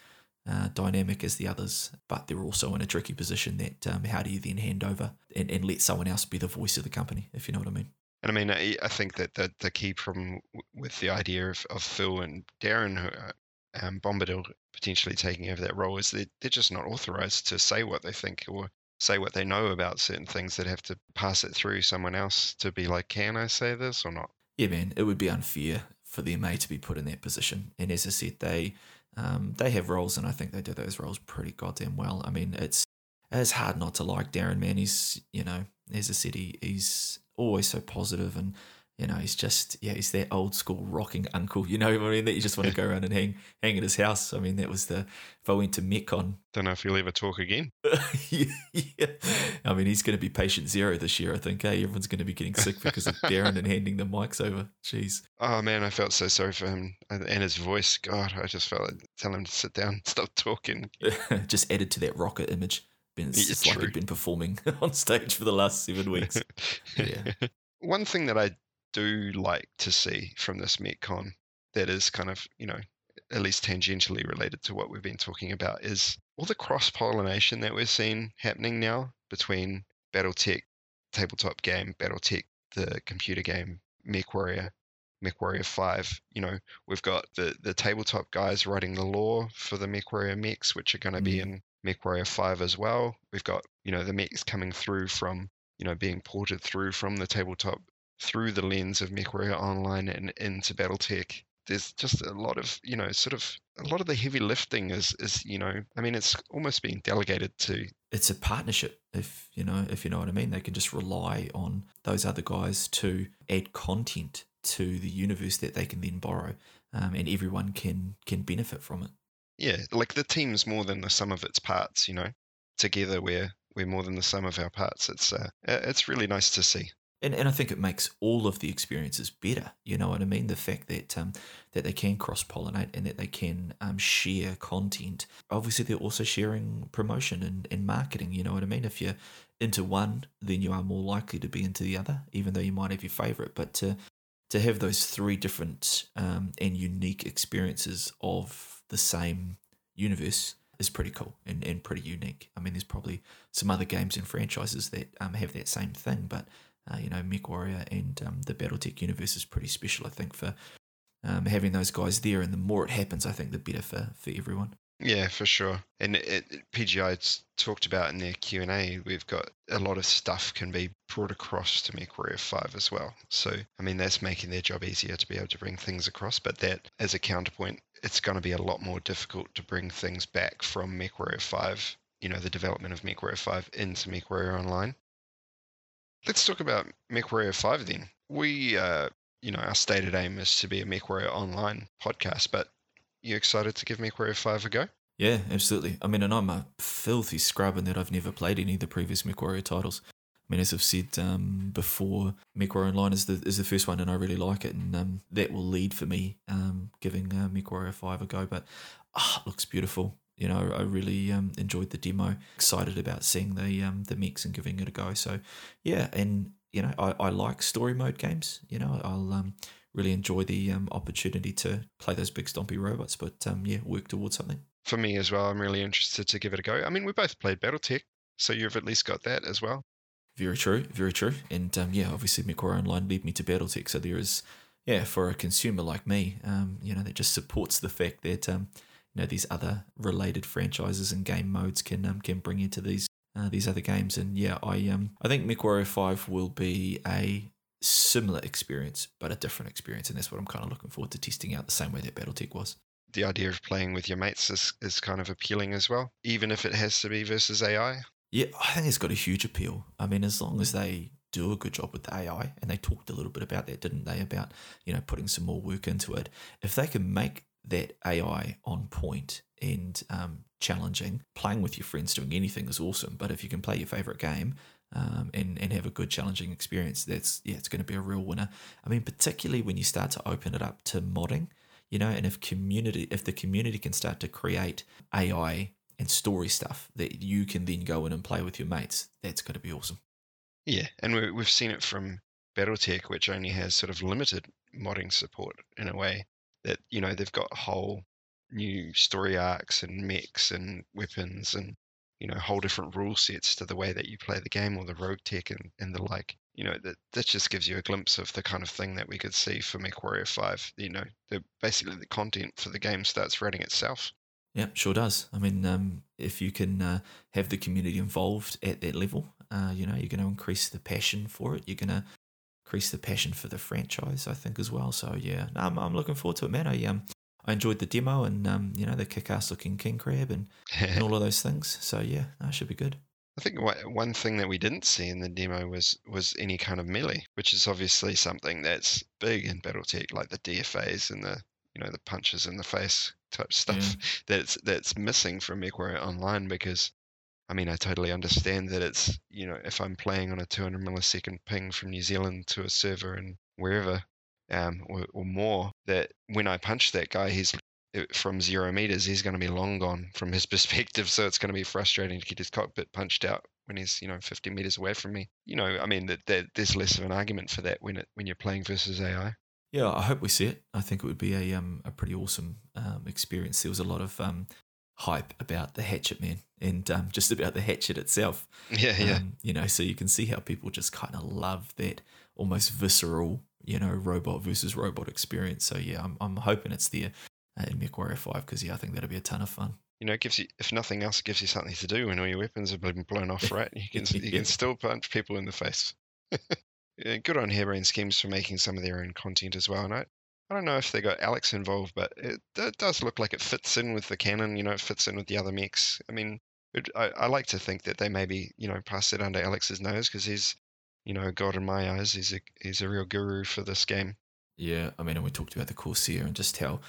uh, dynamic as the others, but they're also in a tricky position that um, how do you then hand over and, and let someone else be the voice of the company, if you know what I mean? And I mean, I, I think that the, the key problem with the idea of, of Phil and Darren, who, uh, um, Bombadil potentially taking over that role, is that they're just not authorized to say what they think or say what they know about certain things that have to pass it through someone else to be like, can I say this or not? Yeah, man, it would be unfair for the MA to be put in that position. And as I said, they um, they have roles, and I think they do those roles pretty goddamn well. I mean, it's it's hard not to like Darren, man. He's you know, as I said, he, he's always so positive and you know, he's just yeah, he's that old school rocking uncle. You know what I mean? That you just want to go around and hang hang at his house. I mean, that was the if I went to MechCon. Don't know if you'll ever talk again. yeah, I mean, he's going to be patient zero this year. I think. Hey, everyone's going to be getting sick because of Darren and handing the mics over. Jeez. Oh man, I felt so sorry for him and his voice. God, I just felt like tell him to sit down, stop talking. just added to that rocket image. Been, it's, it's like he'd been performing on stage for the last seven weeks. Yeah. One thing that I do like to see from this MechCon that is kind of, you know, at least tangentially related to what we've been talking about is all the cross pollination that we're seeing happening now between Battletech tabletop game, Battletech the computer game, MechWarrior, MechWarrior 5. You know, we've got the, the tabletop guys writing the lore for the MechWarrior mechs, which are going to mm. be in MechWarrior 5 as well. We've got, you know, the mechs coming through from, you know, being ported through from the tabletop through the lens of MechWarrior Online and into BattleTech. There's just a lot of, you know, sort of a lot of the heavy lifting is, is you know, I mean, it's almost being delegated to. It's a partnership, if you know, if you know what I mean. They can just rely on those other guys to add content to the universe that they can then borrow, um, and everyone can can benefit from it. Yeah, like the team's more than the sum of its parts. You know, together we're we're more than the sum of our parts. It's uh, it's really nice to see and and I think it makes all of the experiences better. You know what I mean? The fact that um, that they can cross pollinate and that they can um, share content. Obviously, they're also sharing promotion and, and marketing. You know what I mean? If you're into one, then you are more likely to be into the other, even though you might have your favorite. But to to have those three different um, and unique experiences of the same universe is pretty cool and, and pretty unique. I mean, there's probably some other games and franchises that um, have that same thing, but uh, you know, MechWarrior and um, the BattleTech universe is pretty special, I think, for um, having those guys there. And the more it happens, I think the better for, for everyone. Yeah, for sure. And it, PGI talked about in their Q and A, we've got a lot of stuff can be brought across to MechWarrior Five as well. So I mean, that's making their job easier to be able to bring things across. But that, as a counterpoint, it's going to be a lot more difficult to bring things back from MechWarrior Five. You know, the development of MechWarrior Five into MechWarrior Online. Let's talk about MechWarrior 5 then. We, uh, you know, our stated aim is to be a MechWarrior online podcast, but you excited to give MechWarrior 5 a go? Yeah, absolutely. I mean, and I'm a filthy scrub in that I've never played any of the previous MechWarrior titles. I mean, as I've said um, before, MechWarrior Online is the is the first one, and I really like it, and um, that will lead for me um, giving uh, MechWarrior Five a go. But ah, looks beautiful you know, I really um, enjoyed the demo. Excited about seeing the um, the mix and giving it a go. So, yeah, and you know, I, I like story mode games. You know, I'll um, really enjoy the um, opportunity to play those big stompy robots. But um, yeah, work towards something. For me as well, I'm really interested to give it a go. I mean, we both played BattleTech, so you've at least got that as well. Very true, very true. And um, yeah, obviously, MechWarrior Online led me to BattleTech, so there is, yeah, for a consumer like me, um, you know, that just supports the fact that um, you know these other related franchises and game modes can um, can bring into these uh, these other games. And yeah, I um I think MechWarrior Five will be a similar experience, but a different experience, and that's what I'm kind of looking forward to testing out the same way that BattleTech was. the idea of playing with your mates is, is kind of appealing as well, even if it has to be versus AI. Yeah, I think it's got a huge appeal. I mean, as long as they do a good job with the AI, and they talked a little bit about that, didn't they? About you know putting some more work into it. If they can make that AI on point and um, challenging, playing with your friends, doing anything is awesome. But if you can play your favorite game um, and and have a good challenging experience, that's yeah, it's going to be a real winner. I mean, particularly when you start to open it up to modding, you know, and if community, if the community can start to create AI and story stuff that you can then go in and play with your mates, that's going to be awesome. Yeah, and we, we've seen it from BattleTech, which only has sort of limited modding support in a way that you know they've got whole new story arcs and mechs and weapons and you know whole different rule sets to the way that you play the game or the RogueTech and, and the like you know that that just gives you a glimpse of the kind of thing that we could see for MechWarrior 5 you know the basically the content for the game starts writing itself. Yeah sure does. I mean um, if you can uh, have the community involved at that level uh, you know you're going to increase the passion for it you're going to increase the passion for the franchise i think as well so yeah I'm, I'm looking forward to it man i um I enjoyed the demo and um, you know the kick-ass looking king crab and, and all of those things. So yeah, that should be good. I think one thing that we didn't see in the demo was was any kind of melee, which is obviously something that's big in BattleTech, like the DFAs and the you know the punches in the face type stuff. Yeah. That's that's missing from MechWarrior Online because I mean I totally understand that it's you know if I'm playing on a 200 millisecond ping from New Zealand to a server and wherever, um, or, or, more, that when I punch that guy, he's uh, from zero meters, he's going to be long gone from his perspective. So it's going to be frustrating to get his cockpit punched out when he's you know 50 meters away from me. You know, I mean that, that there's less of an argument for that when it when you're playing versus AI. Yeah, I hope we see it. I think it would be a um a pretty awesome um, experience. There was a lot of um hype about the Hatchet Man and um, just about the Hatchet itself. Yeah, yeah. Um, you know, so you can see how people just kind of love that almost visceral you know, robot versus robot experience. So yeah, I'm I'm hoping it's there uh, in MechWarrior Five because yeah, I think that'll be a ton of fun. You know, it gives you if nothing else, it gives you something to do when all your weapons have been blown off, right? You can you can still punch people in the face. yeah, good on Harebrained Schemes for making some of their own content as well. And I, I don't know if they got Alex involved, but it, it does look like it fits in with the canon. You know, it fits in with the other mechs. I mean, it, I, I like to think that they maybe you know pass it under Alex's nose because he's you know, God in my eyes. He's a he's a real guru for this game. Yeah, I mean, and we talked about the Corsair and just how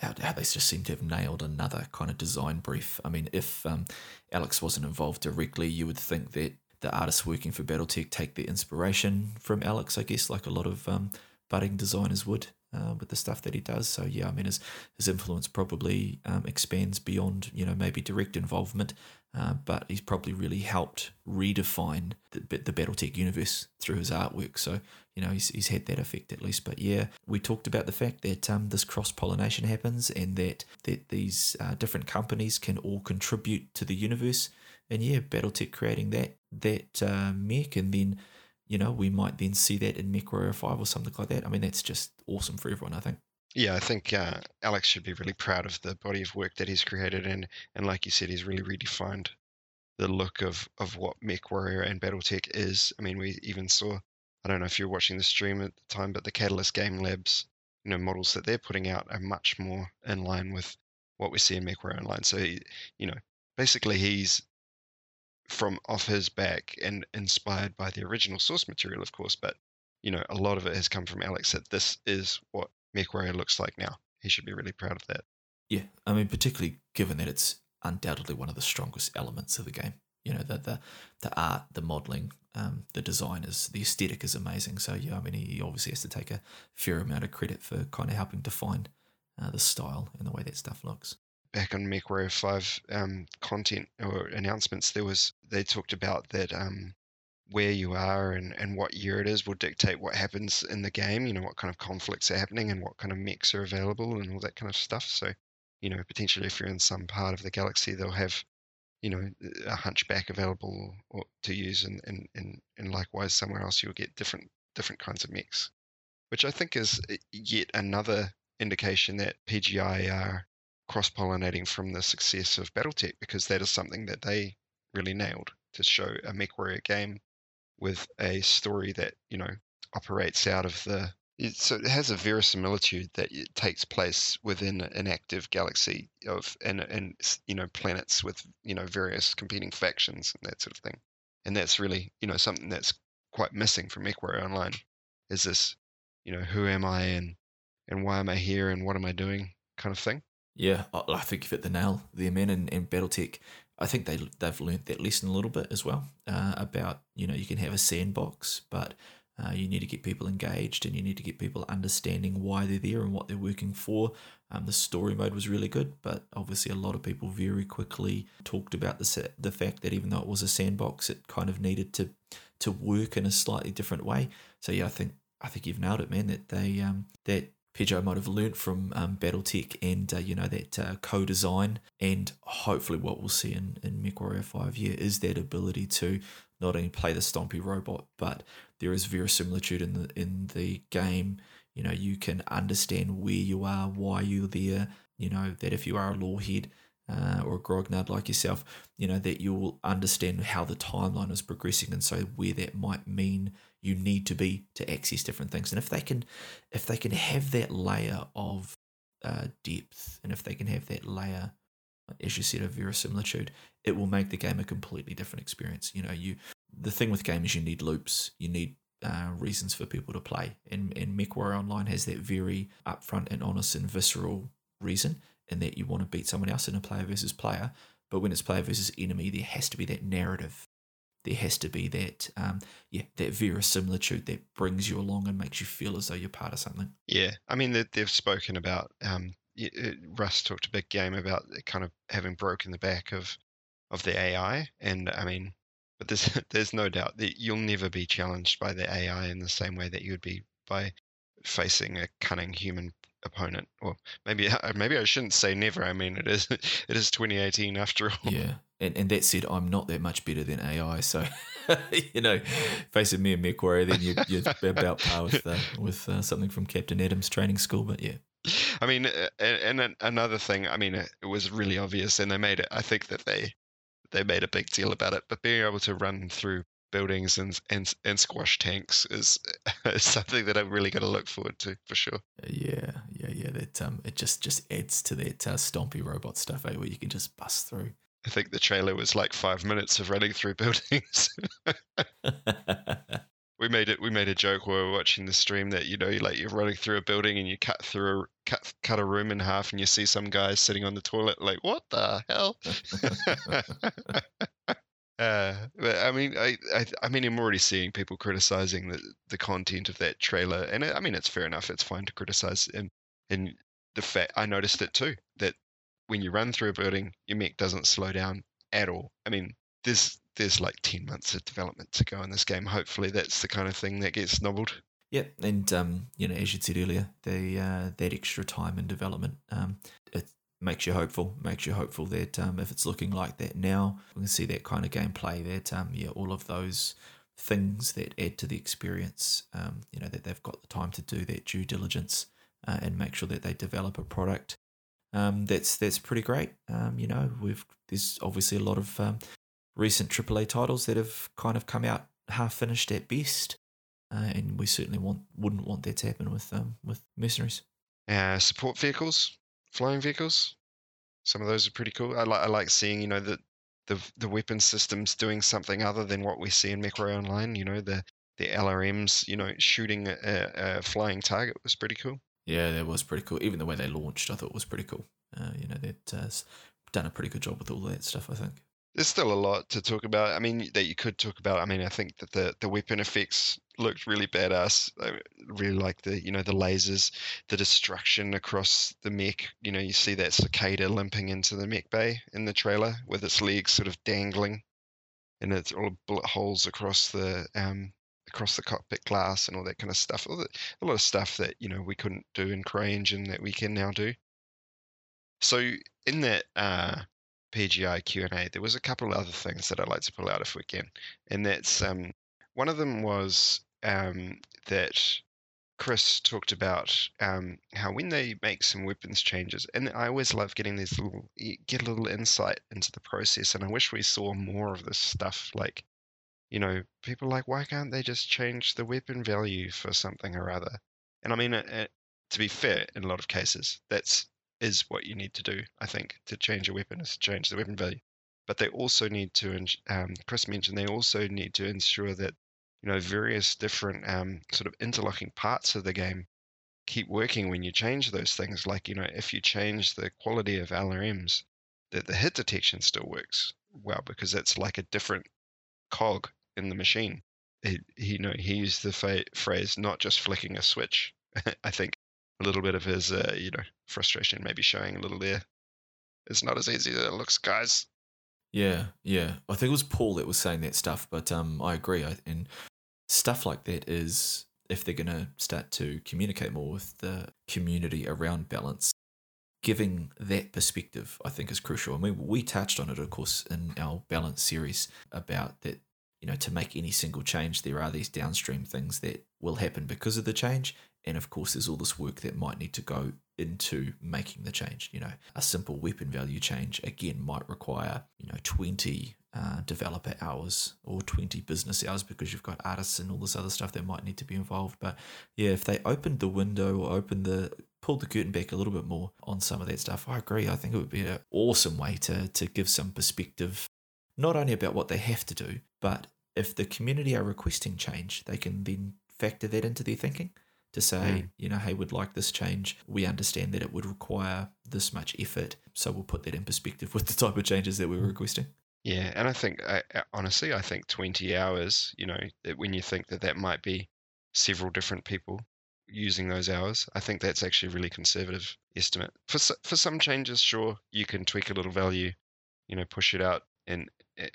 how, how they just seem to have nailed another kind of design brief. I mean, if um, Alex wasn't involved directly, you would think that the artists working for BattleTech take their inspiration from Alex, I guess, like a lot of um, budding designers would uh, with the stuff that he does. So yeah, I mean, his his influence probably um, expands beyond you know maybe direct involvement, uh, but he's probably really helped redefine the, the BattleTech universe through his artwork. So you know he's he's had that effect at least. But yeah, we talked about the fact that um, this cross pollination happens and that that these uh, different companies can all contribute to the universe. And yeah, BattleTech creating that that uh, mech and then you know, we might then see that in MechWarrior 5 or something like that. I mean, that's just awesome for everyone, I think. Yeah, I think uh, Alex should be really proud of the body of work that he's created, and and like you said, he's really redefined the look of of what MechWarrior and BattleTech is. I mean, we even saw, I don't know if you're watching the stream at the time, but the Catalyst Game Labs, you know, models that they're putting out are much more in line with what we see in MechWarrior Online. So, he, you know, basically he's from off his back and inspired by the original source material, of course. But you know, a lot of it has come from Alex. That this is what MechWarrior looks like now. He should be really proud of that. Yeah, I mean, particularly given that it's undoubtedly one of the strongest elements of the game. You know, the the, the art, the modeling, um, the designers, the aesthetic is amazing. So yeah, I mean, he obviously has to take a fair amount of credit for kind of helping define uh, the style and the way that stuff looks back on MechWarrior 5 um, content or announcements, there was they talked about that um, where you are and, and what year it is will dictate what happens in the game, you know, what kind of conflicts are happening and what kind of mechs are available and all that kind of stuff. So, you know, potentially if you're in some part of the galaxy, they'll have, you know, a hunchback available or, to use and, and, and, and likewise somewhere else you'll get different different kinds of mechs. Which I think is eh, yet another indication that PGI are cross pollinating from the success of Battletech because that is something that they really nailed to show a MechWarrior game with a story that you know operates out of the It, so it has a verisimilitude that it takes place within an active galaxy of and and you know planets with you know various competing factions and that sort of thing, and that's really you know something that's quite missing from MechWarrior Online. Is this you know who am I and and why am I here and what am I doing kind of thing. Yeah, I, think you've hit the nail there, man. And, and BattleTech, I think they they've learned that lesson a little bit as well uh, about you know you can have a sandbox, but uh, you need to get people engaged and you need to get people understanding why they're there and what they're working for. Um, the story mode was really good, but obviously a lot of people very quickly talked about the the fact that even though it was a sandbox, it kind of needed to to work in a slightly different way. So yeah, I think I think you've nailed it, man. That they um, that PGI might have learnt from um, BattleTech and uh, you know that uh, co-design, and hopefully what we'll see in in MechWarrior Five year is that ability to not only play the stompy robot, but there is verisimilitude in the in the game. You know, you can understand where you are, why you're there. You know that if you are a lawhead uh, or a grognard like yourself, you know that you'll understand how the timeline is progressing, and so where that might mean you need to be to access different things. And if they can, if they can have that layer of uh, depth, and if they can have that layer, as you said, of verisimilitude, it will make the game a completely different experience. You know, you the thing with game is you need loops, you need uh, reasons for people to play, and and MechWarrior Online has that very upfront and honest and visceral reason, in that you want to beat someone else in a player versus player. But when it's player versus enemy, there has to be that narrative there has to be that um, yeah that verisimilitude that brings you along and makes you feel as though you're part of something Yeah, I mean they, they've spoken about um, uh, Russ talked a big game about kind of having broken the back of of the AI, and I mean, but there's there's no doubt that you'll never be challenged by the AI in the same way that you would be by facing a cunning human opponent. Or maybe maybe I shouldn't say never. I mean, it is it is 2018 after all. yeah and, and that said i'm not that much better than ai so you know facing me and MechWarrior, then you, you're about par with uh, with uh, something from captain adams training school but yeah I mean, uh, and, and another thing, I mean, it was really obvious, and they made it. I think that they they made a big deal about it, but being able to run through buildings and and, and squash tanks is, is something that I'm really going to look forward to for sure. yeah yeah yeah that um it just just adds to that uh, stompy robot stuff eh, where you can just bust through I think the trailer was like five minutes of running through buildings. we made it. We made a joke while we were watching the stream that you know, like you're running through a building and you cut through a cut cut a room in half, and you see some guy sitting on the toilet. Like, what the hell? uh, but I mean, I, I I mean, I'm already seeing people criticizing the the content of that trailer, and I mean, it's fair enough. It's fine to criticize, and and the fact I noticed it too that when you run through a building, your mech doesn't slow down at all. I mean, there's there's like ten months of development to go in this game. Hopefully, that's the kind of thing that gets nobbled. Yeah, and um, you know, as you said earlier, the uh, that extra time in development, um, it makes you hopeful. Makes you hopeful that um, if it's looking like that now, we can see that kind of gameplay. That um, yeah, all of those things that add to the experience. Um, you know, that they've got the time to do that due diligence uh, and make sure that they develop a product. Um, that's that's pretty great. Um, you know, we've there's obviously a lot of um, recent AAA titles that have kind of come out half finished at best. Uh, and we certainly want wouldn't want that to happen with um, with mercenaries. Uh, support vehicles, flying vehicles. Some of those are pretty cool. I like I like seeing you know the the the weapon systems doing something other than what we see in MechWarrior Online. You know the the LRMs, you know, shooting a, a flying target was pretty cool. Yeah, that was pretty cool. Even the way they launched, I thought was pretty cool. Uh, you know, they've uh, done a pretty good job with all that stuff. I think. There's still a lot to talk about. I mean, that you could talk about. I mean, I think that the, the weapon effects looked really badass. I really like the you know the lasers, the destruction across the mech. You know, you see that cicada limping into the mech bay in the trailer with its legs sort of dangling, and it's all bullet holes across the um across the cockpit glass and all that kind of stuff. A lot of stuff that you know we couldn't do in CryEngine that we can now do. So in that uh, PGI Q&A, there was a couple of other things that I'd like to pull out if we can. And that's um, one of them was um, that Chris talked about um, how when they make some weapons changes, and I always love getting these little, get a little insight into the process. And I wish we saw more of this stuff. Like, you know, people like, why can't they just change the weapon value for something or other? And I mean, uh, to be fair, in a lot of cases, that's is what you need to do. I think to change a weapon is to change the weapon value. But they also need to, um, Chris mentioned, they also need to ensure that you know various different um, sort of interlocking parts of the game keep working when you change those things. Like you know, if you change the quality of LRMs, that the hit detection still works well because that's like a different cog in the machine. He, he you know, he used the fa- phrase "not just flicking a switch." I think a little bit of his, uh, you know, frustration maybe showing a little there. It's not as easy as it looks, guys. Yeah, yeah. I think it was Paul that was saying that stuff, but um, I agree. I, and stuff like that is if they're going to start to communicate more with the community around balance, giving that perspective, I think, is crucial. I mean, we touched on it, of course, in our balance series about that. You know, to make any single change, there are these downstream things that will happen because of the change, and of course, there's all this work that might need to go into making the change. You know, a simple weapon value change again might require you know 20 uh, developer hours or 20 business hours because you've got artists and all this other stuff that might need to be involved. But yeah, if they opened the window or opened the pulled the curtain back a little bit more on some of that stuff, I agree. I think it would be an awesome way to to give some perspective, not only about what they have to do, but if the community are requesting change, they can then factor that into their thinking to say, mm. you know, hey, we'd like this change. We understand that it would require this much effort. So we'll put that in perspective with the type of changes that we're hmm. requesting. Yeah. And I think, I, honestly, I think 20 hours, you know, when you think that that might be several different people using those hours, I think that's actually a really conservative estimate. For, for some changes, sure, you can tweak a little value, you know, push it out and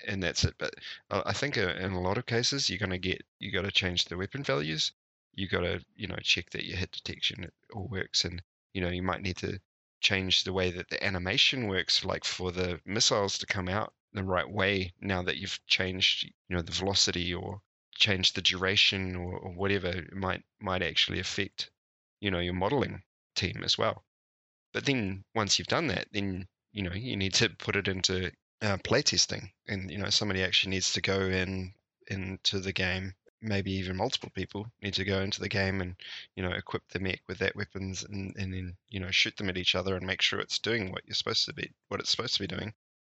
and that's it. But I think uh, in a lot of cases, you're going to get you got to change the weapon values you got to you know check that your hit detection all works and you know you might need to change the way that the animation works like for the missiles to come out the right way now that you've changed you know the velocity or changed the duration or, or whatever it might might actually affect you know your modeling team as well but then once you've done that then you know you need to put it into uh, playtesting and you know somebody actually needs to go in into the game. Maybe even multiple people need to go into the game and you know equip the mech with that weapons and, and then you know shoot them at each other and make sure it's doing what you're supposed to be what it's supposed to be doing.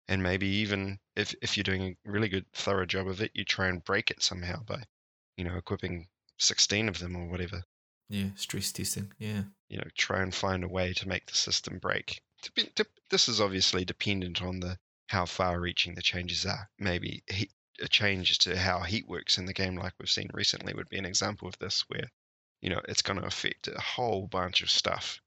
And maybe even if if you're doing a really good thorough job of it you try and break it somehow by you know equipping 16 of them or whatever. Yeah stress testing yeah. You know try and find a way to make the system break. This is obviously dependent on the how far reaching the changes are. Maybe he, a change to how heat works in the game, like we've seen recently, would be an example of this, where you know it's going to affect a whole bunch of stuff,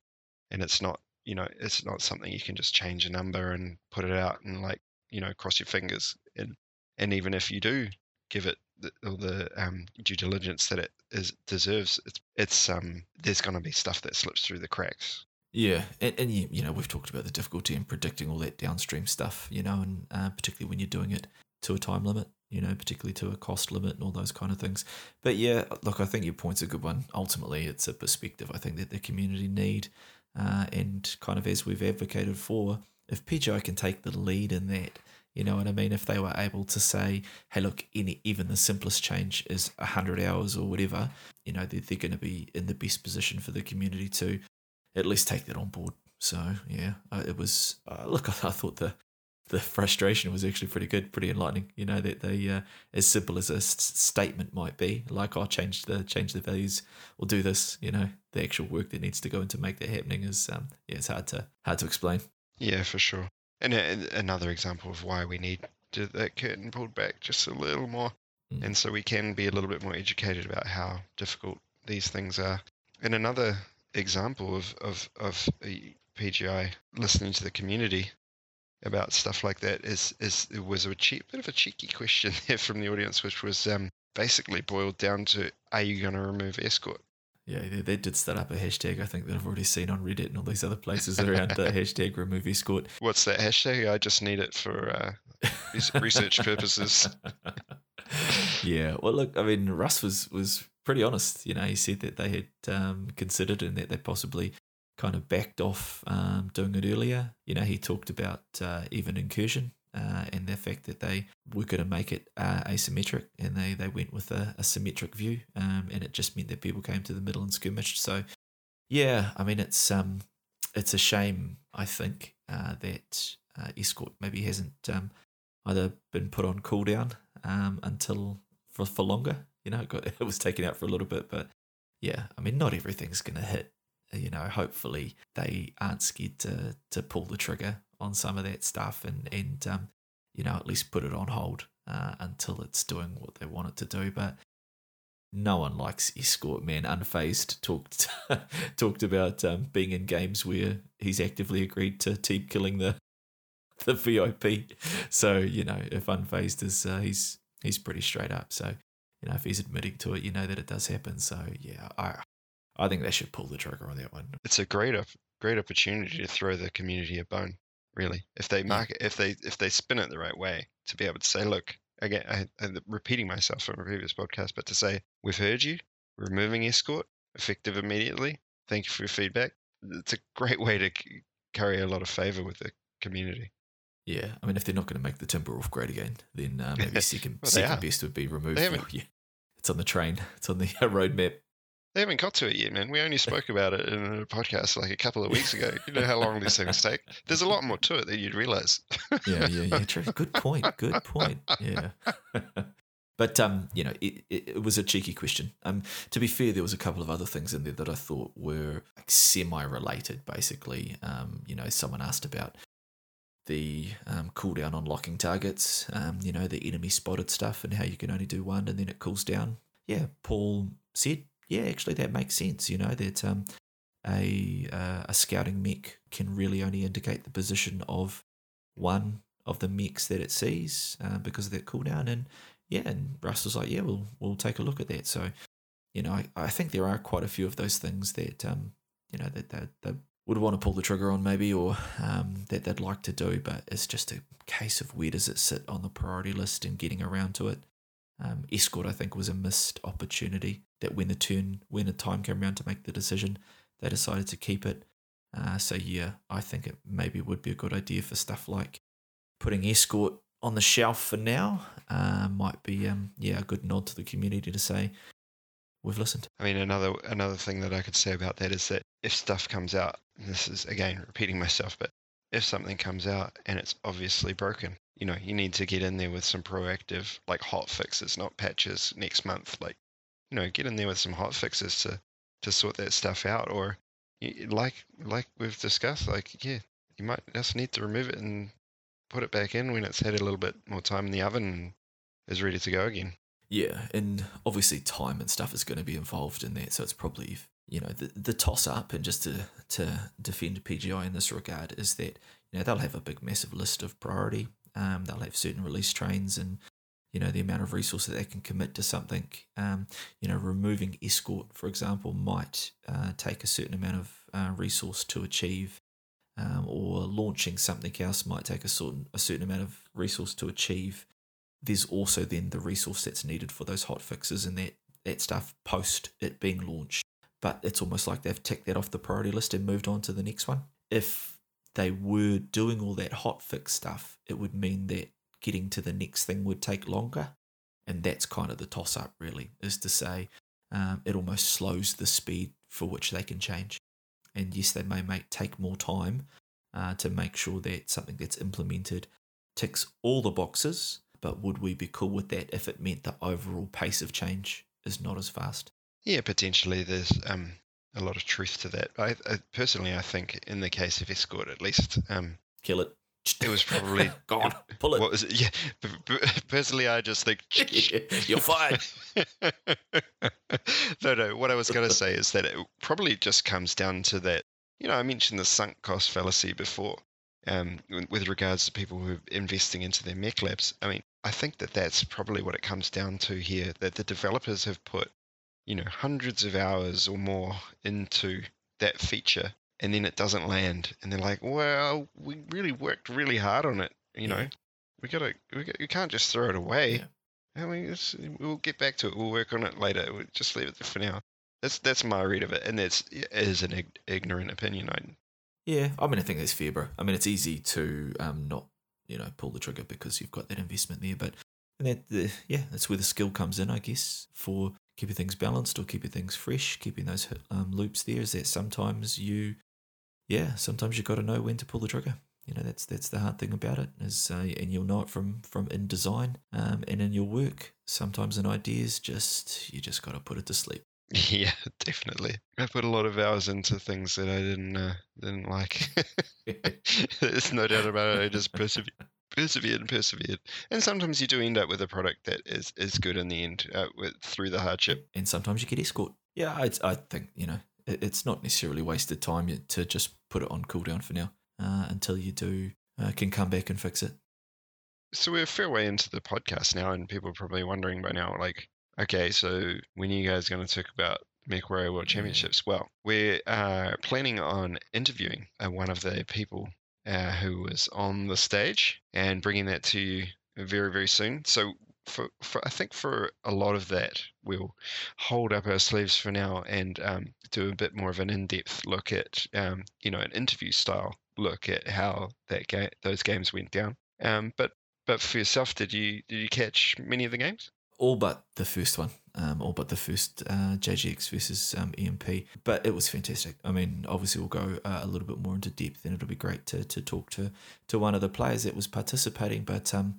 and it's not you know it's not something you can just change a number and put it out and like you know cross your fingers. And and even if you do give it the, all the um, due diligence that it is deserves, it's it's um there's going to be stuff that slips through the cracks. Yeah, and, and you, you know we've talked about the difficulty in predicting all that downstream stuff, you know, and uh, particularly when you're doing it to a time limit you know, particularly to a cost limit and all those kind of things. But yeah, look, I think your point's a good one. Ultimately, it's a perspective I think that the community need, uh, and kind of as we've advocated for, if PGI can take the lead in that, you know what I mean? If they were able to say, hey, look, any even the simplest change is 100 hours or whatever, you know, they're, they're going to be in the best position for the community to at least take that on board. So, yeah, uh, it was, uh, look, I, I thought the, the frustration was actually pretty good, pretty enlightening. You know that they, uh, as simple as a s- statement might be, like "I'll oh, change the change the values or do this." You know, the actual work that needs to go into make that happening is, um, yeah, it's hard to hard to explain. Yeah, for sure. And a, another example of why we need to, that curtain pulled back just a little more, mm. and so we can be a little bit more educated about how difficult these things are. And another example of of of PGI listening to the community about stuff like that is is it was a cheap, bit of a cheeky question there from the audience, which was um, basically boiled down to, "Are you going to remove escort?" Yeah, they, they, did start up a hashtag. I think that I've already seen on Reddit and all these other places around the hashtag remove escort. What's that hashtag? I just need it for uh, research purposes. yeah, well, look, I mean, Russ was was pretty honest. You know, he said that they had um, considered and that they possibly kind of backed off um, doing it earlier. You know, he talked about uh, even incursion uh, and the fact that they were going to make it uh, asymmetric, and they they went with a, a symmetric view, um, and it just meant that people came to the middle and skirmished. So, yeah, I mean it's um it's a shame I think uh, that uh, escort maybe hasn't um, either been put on cooldown um, until for for longer. You know, it, got, it was taken out for a little bit, but yeah, I mean, not everything's going to hit. You know, hopefully they aren't scared to to pull the trigger on some of that stuff and and um, you know at least put it on hold uh, until it's doing what they want it to do. But no one likes escort man unfazed talked talked about um, being in games where he's actively agreed to team killing the the VIP. So you know if unfazed is uh, he's he's pretty straight up. So you know if he's admitting to it, you know that it does happen. So yeah, I I think they should pull the trigger on that one. It's a great op- great opportunity to throw the community a bone. Really, if they market, if they if they spin it the right way, to be able to say, look, again, I, I'm repeating myself from a previous podcast, but to say, we've heard you, we're removing escort, effective immediately. Thank you for your feedback. It's a great way to c- carry a lot of favor with the community. Yeah, I mean, if they're not going to make the Timberwolf great again, then uh, maybe second Well, second are. best would be removed. Yeah. It's on the train. It's on the uh, roadmap. They haven't got to it yet, man. We only spoke about it in a podcast like a couple of weeks ago. You know how long these things take. There's a lot more to it than you'd realize. Yeah, yeah, yeah. True. Good point. Good point. Yeah. but um, you know, it, it, it was a cheeky question. Um, to be fair, there was a couple of other things in there that I thought were like semi-related. Basically, um, you know, someone asked about the um, cooldown on locking targets. Um, you know, the enemy spotted stuff and how you can only do one and then it cools down. Yeah, Paul said, yeah, actually that makes sense. You know that um, a uh, a scouting mech can really only indicate the position of one of the mechs that it sees uh, because of that cooldown. And yeah, and Russ was like, yeah, we'll we'll take a look at that. So, you know, I, I think there are quite a few of those things that um, you know, that that they would want to pull the trigger on maybe, or um, that they'd like to do, but it's just a case of where does it sit on the priority list and getting around to it. Um, Escort, I think, was a missed opportunity. That when the turn, when the time came around to make the decision, they decided to keep it. Uh, so yeah, I think it maybe would be a good idea for stuff like putting escort on the shelf for now. Uh, might be um, yeah a good nod to the community to say we've listened. I mean, another another thing that I could say about that is that if stuff comes out, this is again repeating myself, but if something comes out and it's obviously broken, you know, you need to get in there with some proactive, like hot fixes, not patches next month. Like, you know, get in there with some hot fixes to to sort that stuff out. Or, like like we've discussed, like yeah, you might just need to remove it and put it back in when it's had a little bit more time in the oven and is ready to go again. Yeah, and obviously time and stuff is going to be involved in that, so it's probably you know the the toss up and just to to defend PGI in this regard is that you know they'll have a big massive list of priority. Um, they'll have certain release trains and you know the amount of resource that they can commit to something. Um, you know, removing escort, for example, might uh, take a certain amount of uh, resource to achieve. Um, or launching something else might take a certain a certain amount of resource to achieve there's also then the resource that's needed for those hot fixes and that, that stuff post it being launched. But it's almost like they've ticked that off the priority list and moved on to the next one. If they were doing all that hot fix stuff, it would mean that getting to the next thing would take longer. And that's kind of the toss up, really, is to say um, it almost slows the speed for which they can change. And yes, they may make take more time uh, to make sure that something that's implemented ticks all the boxes but would we be cool with that if it meant the overall pace of change is not as fast? Yeah, potentially there's um, a lot of truth to that. I, I personally, I think in the case of Escort, at least, um, Kill it. it was probably gone. Pull it. What was it? Yeah, personally, I just think You're fired. no, no. What I was going to say is that it probably just comes down to that. You know, I mentioned the sunk cost fallacy before, um, with- regards to people who are investing into their mech labs. I mean, I think that that's probably what it comes down to here. That the developers have put, you know, hundreds of hours or more into that feature, and then it doesn't land, and they're like, "Well, we really worked really hard on it. You know, we gotta, we, got, we can't just throw it away." Yeah. I mean, it's, we'll get back to it. We'll work on it later. We'll just leave it there for now. That's that's my read of it, and that's it is an ig- ignorant opinion. I Yeah, I mean, I think that's fair, bro. I mean, it's easy to um, not you know pull the trigger because you've got that investment there. But and that the, yeah, that's where the skill comes in, I guess, for keeping things balanced or keeping things fresh, keeping those um, loops there. Is that sometimes you, yeah, sometimes you've got to know when to pull the trigger. You know, that's that's the hard thing about it is, uh, and you'll know it from from in design um, and in your work. Sometimes in ideas, just you just got to put it to sleep. Yeah, definitely. I put a lot of hours into things that I didn't uh, didn't like. There's no doubt about it. I just persevered, persevered and persevered, and sometimes you do end up with a product that is is good in the end uh, with, through the hardship. and sometimes you get escort. Yeah, I, I think you know it, it's not necessarily wasted time to just put it on cooldown for now uh, until you do uh, can come back and fix it. So we're a fair way into the podcast now, and people are probably wondering by now, like, okay, so when are you guys going to talk about MechWarrior World Yeah. Championships? Well, we're uh, planning on interviewing uh, one of the people uh, who was on the stage and bringing that to you very, very soon. So for, for I think for a lot of that, we'll hold up our sleeves for now and um, do a bit more of an in-depth look at, um, you know, an interview style look at how that ga- those games went down. Um, but but for yourself, did you did you catch many of the games? All but the first one, um, all but the first uh, JGX versus um, EMP. But it was fantastic. I mean, obviously we'll go uh, a little bit more into depth, and it'll be great to to talk to to one of the players that was participating. But um,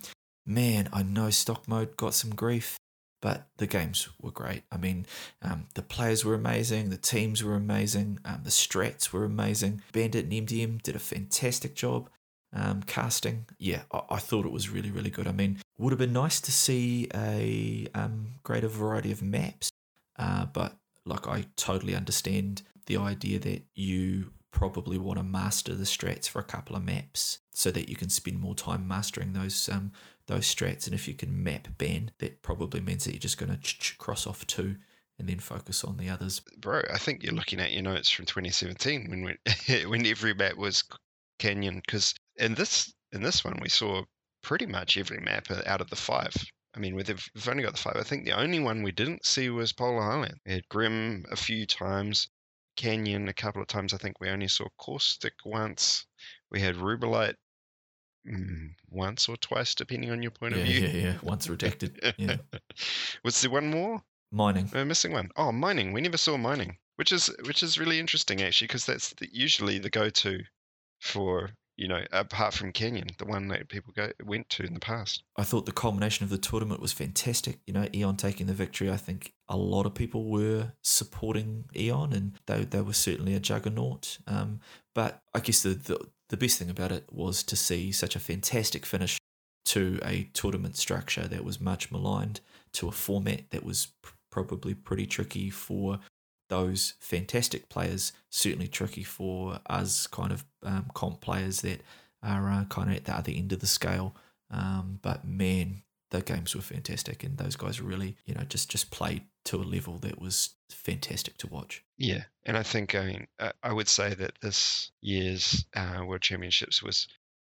man, I know stock mode got some grief. But the games were great. I mean, um, the players were amazing, the teams were amazing, um, the strats were amazing. Bandit and MDM did a fantastic job um, casting. Yeah, I, I thought it was really, really good. I mean, would have been nice to see a um, greater variety of maps, uh, but like I totally understand the idea that you probably want to master the strats for a couple of maps so that you can spend more time mastering those um, those strats. And if you can map ban, that probably means that you're just going to ch- ch- cross off two and then focus on the others. Bro, I think you're looking at your notes from 2017 when we, when every map was Canyon. Because in this in this one, we saw pretty much every map out of the five. I mean, we've, we've only got the five. I think the only one we didn't see was Polar Highland. We had Grim a few times, Canyon a couple of times. I think we only saw Caustic once. We had Rubellite mm, once or twice, depending on your point yeah, of view. yeah, yeah. Once redacted. Yeah. Was there one more? Mining. We're missing one. Oh, mining. We never saw mining, which is which is really interesting actually, because that's the, usually the go-to for you know, apart from Canyon, the one that people go went to in the past. I thought the culmination of the tournament was fantastic. You know, Eon taking the victory. I think a lot of people were supporting Eon, and they they were certainly a juggernaut. Um, but I guess the, the the best thing about it was to see such a fantastic finish to a tournament structure that was much maligned, to a format that was pr- probably pretty tricky for those fantastic players, certainly tricky for us kind of um, comp players that are uh, kind of at the other end of the scale. Um, but man, the games were fantastic, and those guys really, you know, just just played to a level that was fantastic to watch. Yeah, and I think I mean I would say that this year's uh, World Championships was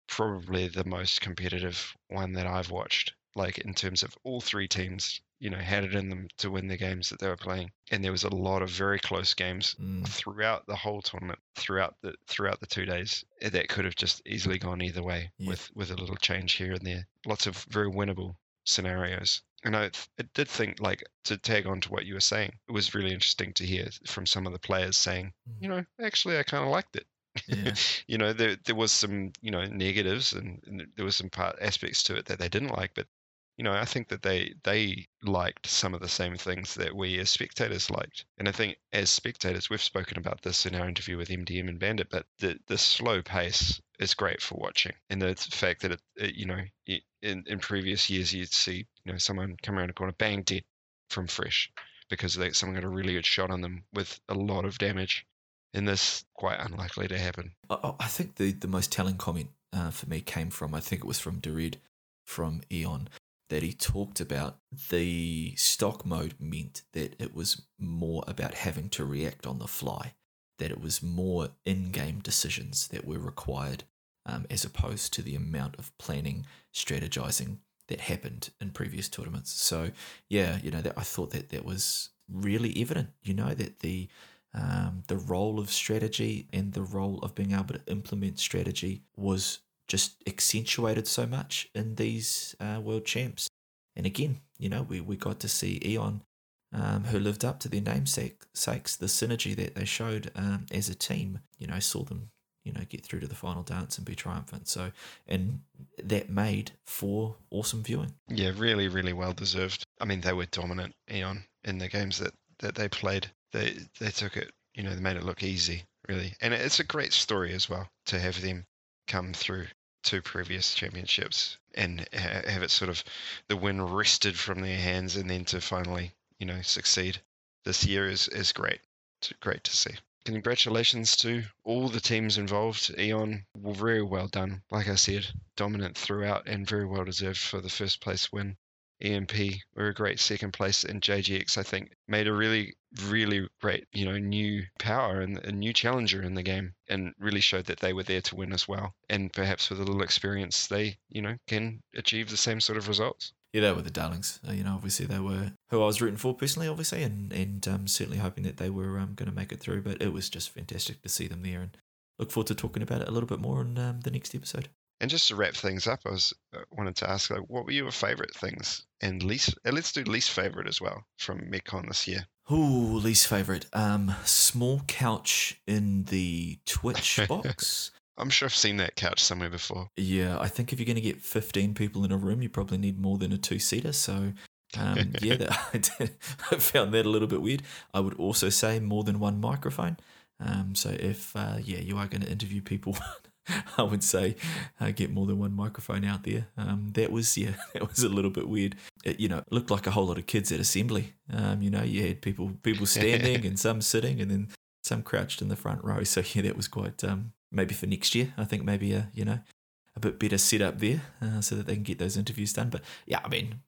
probably the most competitive one that I've watched. Like in terms of all three teams, you know, had it in them to win the games that they were playing, and there was a lot of very close games Mm. throughout the whole tournament, throughout the throughout the two days. eh, That could have just easily gone either way Yeah. with with a little change here and there. Lots of very winnable scenarios. And I, I did think, like, to tag on to what you were saying, it was really interesting to hear from some of the players saying, Mm. you know, actually, I kind of liked it. Yeah. you know, there there was some, you know, negatives and, and there was some part aspects to it that they didn't like, but you know, I think that they they liked some of the same things that we as spectators liked. And I think as spectators, we've spoken about this in our interview with MDM and Bandit, but the the slow pace is great for watching, and the fact that it, it you know, in in previous years you'd see you know someone come around a corner, bang, dead from fresh, because they someone got a really good shot on them with a lot of damage. And this quite unlikely to happen. I, I- think the, the most telling comment uh, for me came from, I think it was from Durid from Eon, that he talked about the stock mode meant that it was more about having to react on the fly, that it was more in game decisions that were required um, as opposed to the amount of planning, strategizing that happened in previous tournaments. So, yeah, you know, that, I thought that that was really evident, you know, that the um, the role of strategy and the role of being able to implement strategy was just accentuated so much in these uh, world champs. And again, you know, we, we got to see Eon, um, who lived up to their namesake sakes, the synergy that they showed um, as a team, you know, saw them, you know, get through to the final dance and be triumphant. So, and that made for awesome viewing. Yeah, really, really well deserved. I mean, they were dominant, Eon, in the games that, that they played. They they took it, you know, they made it look easy, really. And it's a great story as well to have them come through two previous championships and ha- have it sort of the win wrested from their hands and then to finally, you know, succeed this year is, is great. It's great to see. Congratulations to all the teams involved. Eon very well done. Like I said, dominant throughout and very well deserved for the first place win. EMP were a great second place, and JGX I think made a really, really great, you know, new power and a new challenger in the game, and really showed that they were there to win as well. And perhaps with a little experience, they, you know, can achieve the same sort of results. Yeah, they were the darlings. Uh, you know, obviously they were who I was rooting for personally, obviously, and and um, certainly hoping that they were um, going to make it through. But it was just fantastic to see them there, and look forward to talking about it a little bit more in um, the next episode. And just to wrap things up, I was uh, wanted to ask, like, what were your favorite things and least? Let's do least favorite as well from MechCon this year. Ooh, least favorite. Um, small couch in the Twitch box. I'm sure I've seen that couch somewhere before. Yeah, I think if you're going to get 15 people in a room, you probably need more than a two seater. So, um, yeah, that, I, did, I found that a little bit weird. I would also say more than one microphone. Um, so if uh, yeah, you are going to interview people I would say uh, get more than one microphone out there. Um, that was yeah, that was a little bit weird. It, you know, looked like a whole lot of kids at assembly. Um, you know, you had people people standing and some sitting, and then some crouched in the front row. So yeah, that was quite um, maybe for next year. I think maybe a you know a bit better setup there uh, so that they can get those interviews done. But yeah, I mean,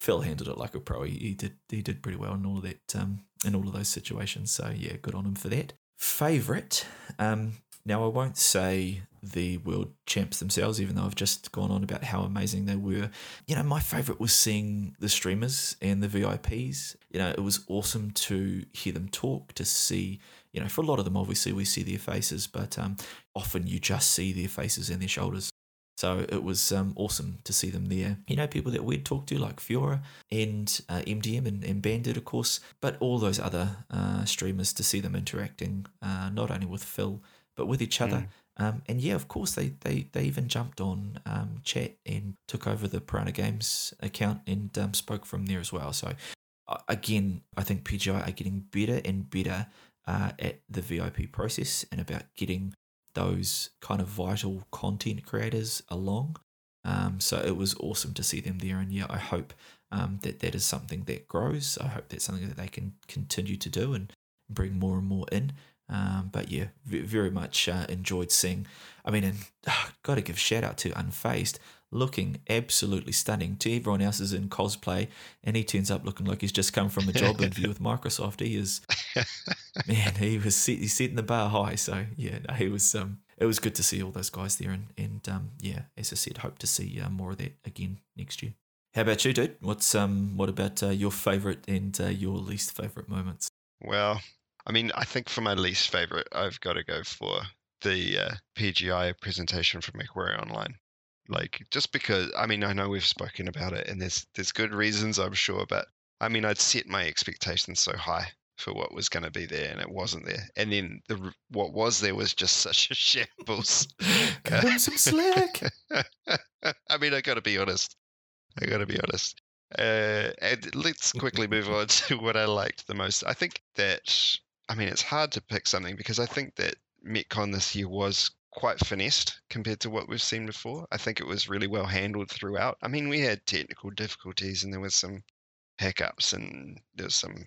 Phil handled it like a pro. He, he did he did pretty well in all of that um, in all of those situations. So yeah, good on him for that. Favorite. Um, now I won't say the world champs themselves, even though I've just gone on about how amazing they were. You know, my favorite was seeing the streamers and the VIPs. You know, it was awesome to hear them talk, to see, you know, for a lot of them, obviously, we see their faces, but um, often you just see their faces and their shoulders. So it was um, awesome to see them there. You know, people that we'd talked to, like Fiora and uh, MDM and, and Bandit, of course, but all those other uh, streamers to see them interacting, uh, not only with Phil, but with each other. Mm. Um, and yeah, of course, they, they, they even jumped on um, chat and took over the Piranha Games account and um, spoke from there as well. So, uh, again, I think PGI are getting better and better uh, at the VIP process and about getting those kind of vital content creators along. Um, so, it was awesome to see them there. And yeah, I hope um, that that is something that grows. I hope that's something that they can continue to do and bring more and more in. Um, but yeah, very much uh, enjoyed seeing. I mean, and uh, got to give shout out to Unfazed, looking absolutely stunning. To everyone else is in cosplay, and he turns up looking like he's just come from a job interview with Microsoft. He is, man, he was set, he's setting the bar high. So yeah, no, he was. Um, it was good to see all those guys there, and and um, yeah, as I said, hope to see uh, more of that again next year. How about you, dude? What's um, what about uh, your favorite and uh, your least favorite moments? Well, I mean, I think for my least favorite, I've got to go for the uh, PGI presentation from MechWarrior Online. Like, just because, I mean, I know we've spoken about it and there's, there's good reasons, I'm sure, but I mean, I'd set my expectations so high for what was going to be there and it wasn't there. And then the what was there was just such a shambles. Him some slack. I mean, I got to be honest. I got to be honest. Uh, and let's quickly move on to what I liked the most. I think that I mean, it's hard to pick something because I think that MechCon this year was quite finessed compared to what we've seen before. I think it was really well handled throughout. I mean, we had technical difficulties and there was some hiccups and there was some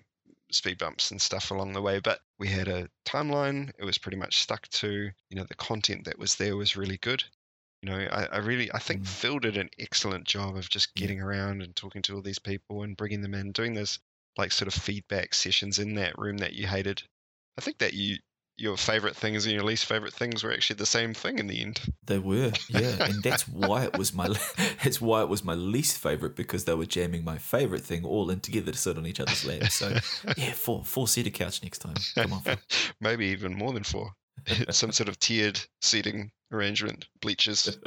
speed bumps and stuff along the way, but we had a timeline. It was pretty much stuck to, you know, the content that was there was really good. You know, I, I really, I think mm. Phil did an excellent job of just getting around and talking to all these people and bringing them in, doing those like sort of feedback sessions in that room that you hated. I think that you your favorite things and your least favorite things were actually the same thing in the end. They were, yeah, and that's why it was my that's why it was my least favorite because they were jamming my favorite thing all in together to sit on each other's laps. So yeah, four four seater couch next time. Come on, maybe even more than four. some sort of tiered seating arrangement, bleachers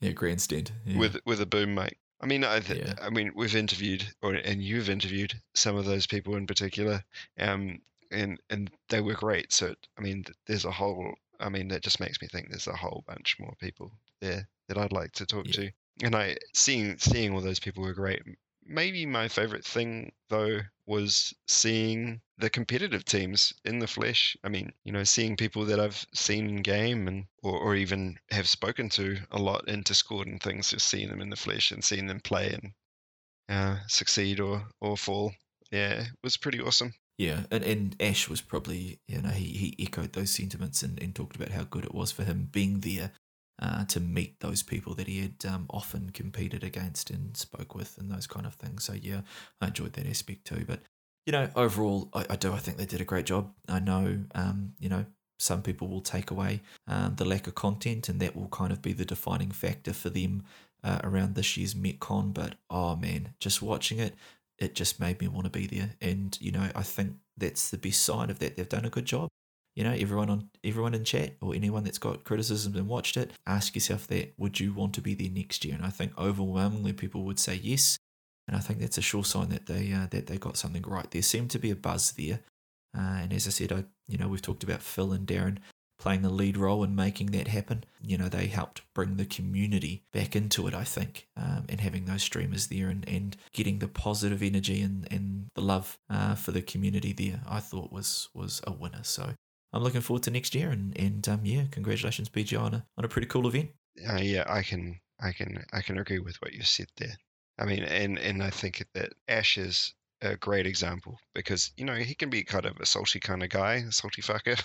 yeah, grandstand. Yeah. with with a boom mic. I mean, I, th- Yeah. I mean, we've interviewed, or and you've interviewed some of those people in particular, um, and and they were great. So I mean, there's a whole. I mean, that just makes me think there's a whole bunch more people there that I'd like to talk Yeah. to. And I seeing seeing all those people were great. Maybe my favorite thing though was seeing the competitive teams in the flesh. I mean, you know, seeing people that I've seen in game and or, or even have spoken to a lot in Discord and things, just seeing them in the flesh and seeing them play and uh, succeed or or fall. Yeah, it was pretty awesome. Yeah, and, and Ash was probably, you know, he, he echoed those sentiments and, and talked about how good it was for him being there uh, to meet those people that he had um, often competed against and spoke with and those kind of things. So, yeah, I enjoyed that aspect too. But, you know, overall, I, I do. I think they did a great job. I know, um, you know, some people will take away um, the lack of content and that will kind of be the defining factor for them uh, around this year's MechCon. But, oh man, just watching it, it just made me want to be there. And you know, I think that's the best side of that. They've done a good job. You know, everyone on everyone in chat or anyone that's got criticisms and watched it, ask yourself that: Would you want to be there next year? And I think overwhelmingly people would say yes. And I think that's a sure sign that they uh, that they got something right. There seemed to be a buzz there. Uh, and as I said, I you know we've talked about Phil and Darren playing a lead role in making that happen. You know, they helped bring the community back into it, I think, um, and having those streamers there and, and getting the positive energy and, and the love uh, for the community there, I thought was was a winner. So I'm looking forward to next year, and and um, yeah, congratulations, PGI, on a, on a pretty cool event. Uh, yeah, I can, I can, I can agree with what you said there. I mean, and and I think that Ash is a great example because you know he can be kind of a salty kind of guy, a salty fucker.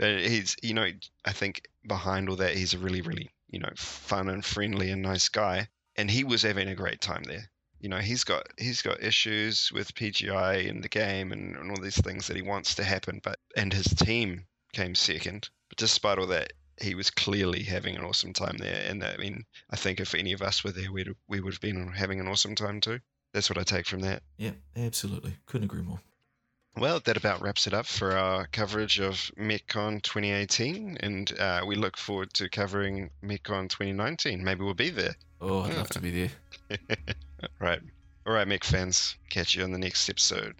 he's, you know, I think behind all that, he's a really, really, you know, fun and friendly and nice guy. And he was having a great time there. You know, he's got he's got issues with PGI in the game and, and all these things that he wants to happen, but and his team came second. But despite all that, he was clearly having an awesome time there. And I mean, I think if any of us were there, we'd we would have been having an awesome time too. That's what I take from that. Yeah, absolutely, couldn't agree more. Well, that about wraps it up for our coverage of MechCon 2018, and uh, we look forward to covering MechCon 2019. Maybe we'll be there. Oh, I'd love to be there. right. All right, Mech fans. Catch you on the next episode.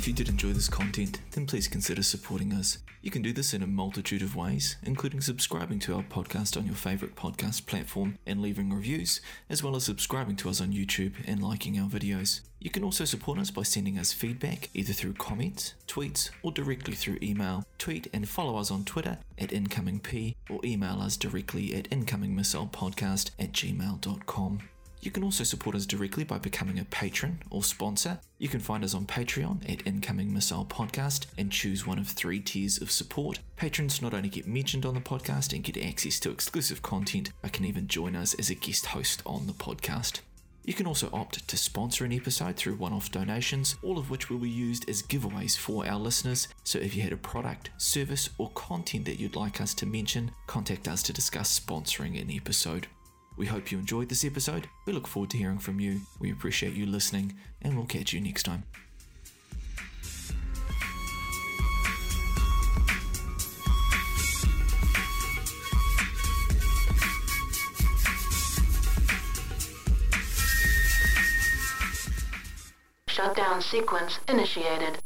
If you did enjoy this content, then please consider supporting us. You can do this in a multitude of ways, including subscribing to our podcast on your favourite podcast platform and leaving reviews, as well as subscribing to us on YouTube and liking our videos. You can also support us by sending us feedback either through comments, tweets, or directly through email. Tweet and follow us on Twitter at incomingp or email us directly at incomingmissilepodcast at gmail.com. You can also support us directly by becoming a patron or sponsor. You can find us on Patreon at Incoming Missile Podcast and choose one of three tiers of support. Patrons not only get mentioned on the podcast and get access to exclusive content, but can even join us as a guest host on the podcast. You can also opt to sponsor an episode through one off donations, all of which will be used as giveaways for our listeners. So if you had a product, service, or content that you'd like us to mention, contact us to discuss sponsoring an episode. We hope you enjoyed this episode. We look forward to hearing from you. We appreciate you listening, and we'll catch you next time. Shutdown sequence initiated.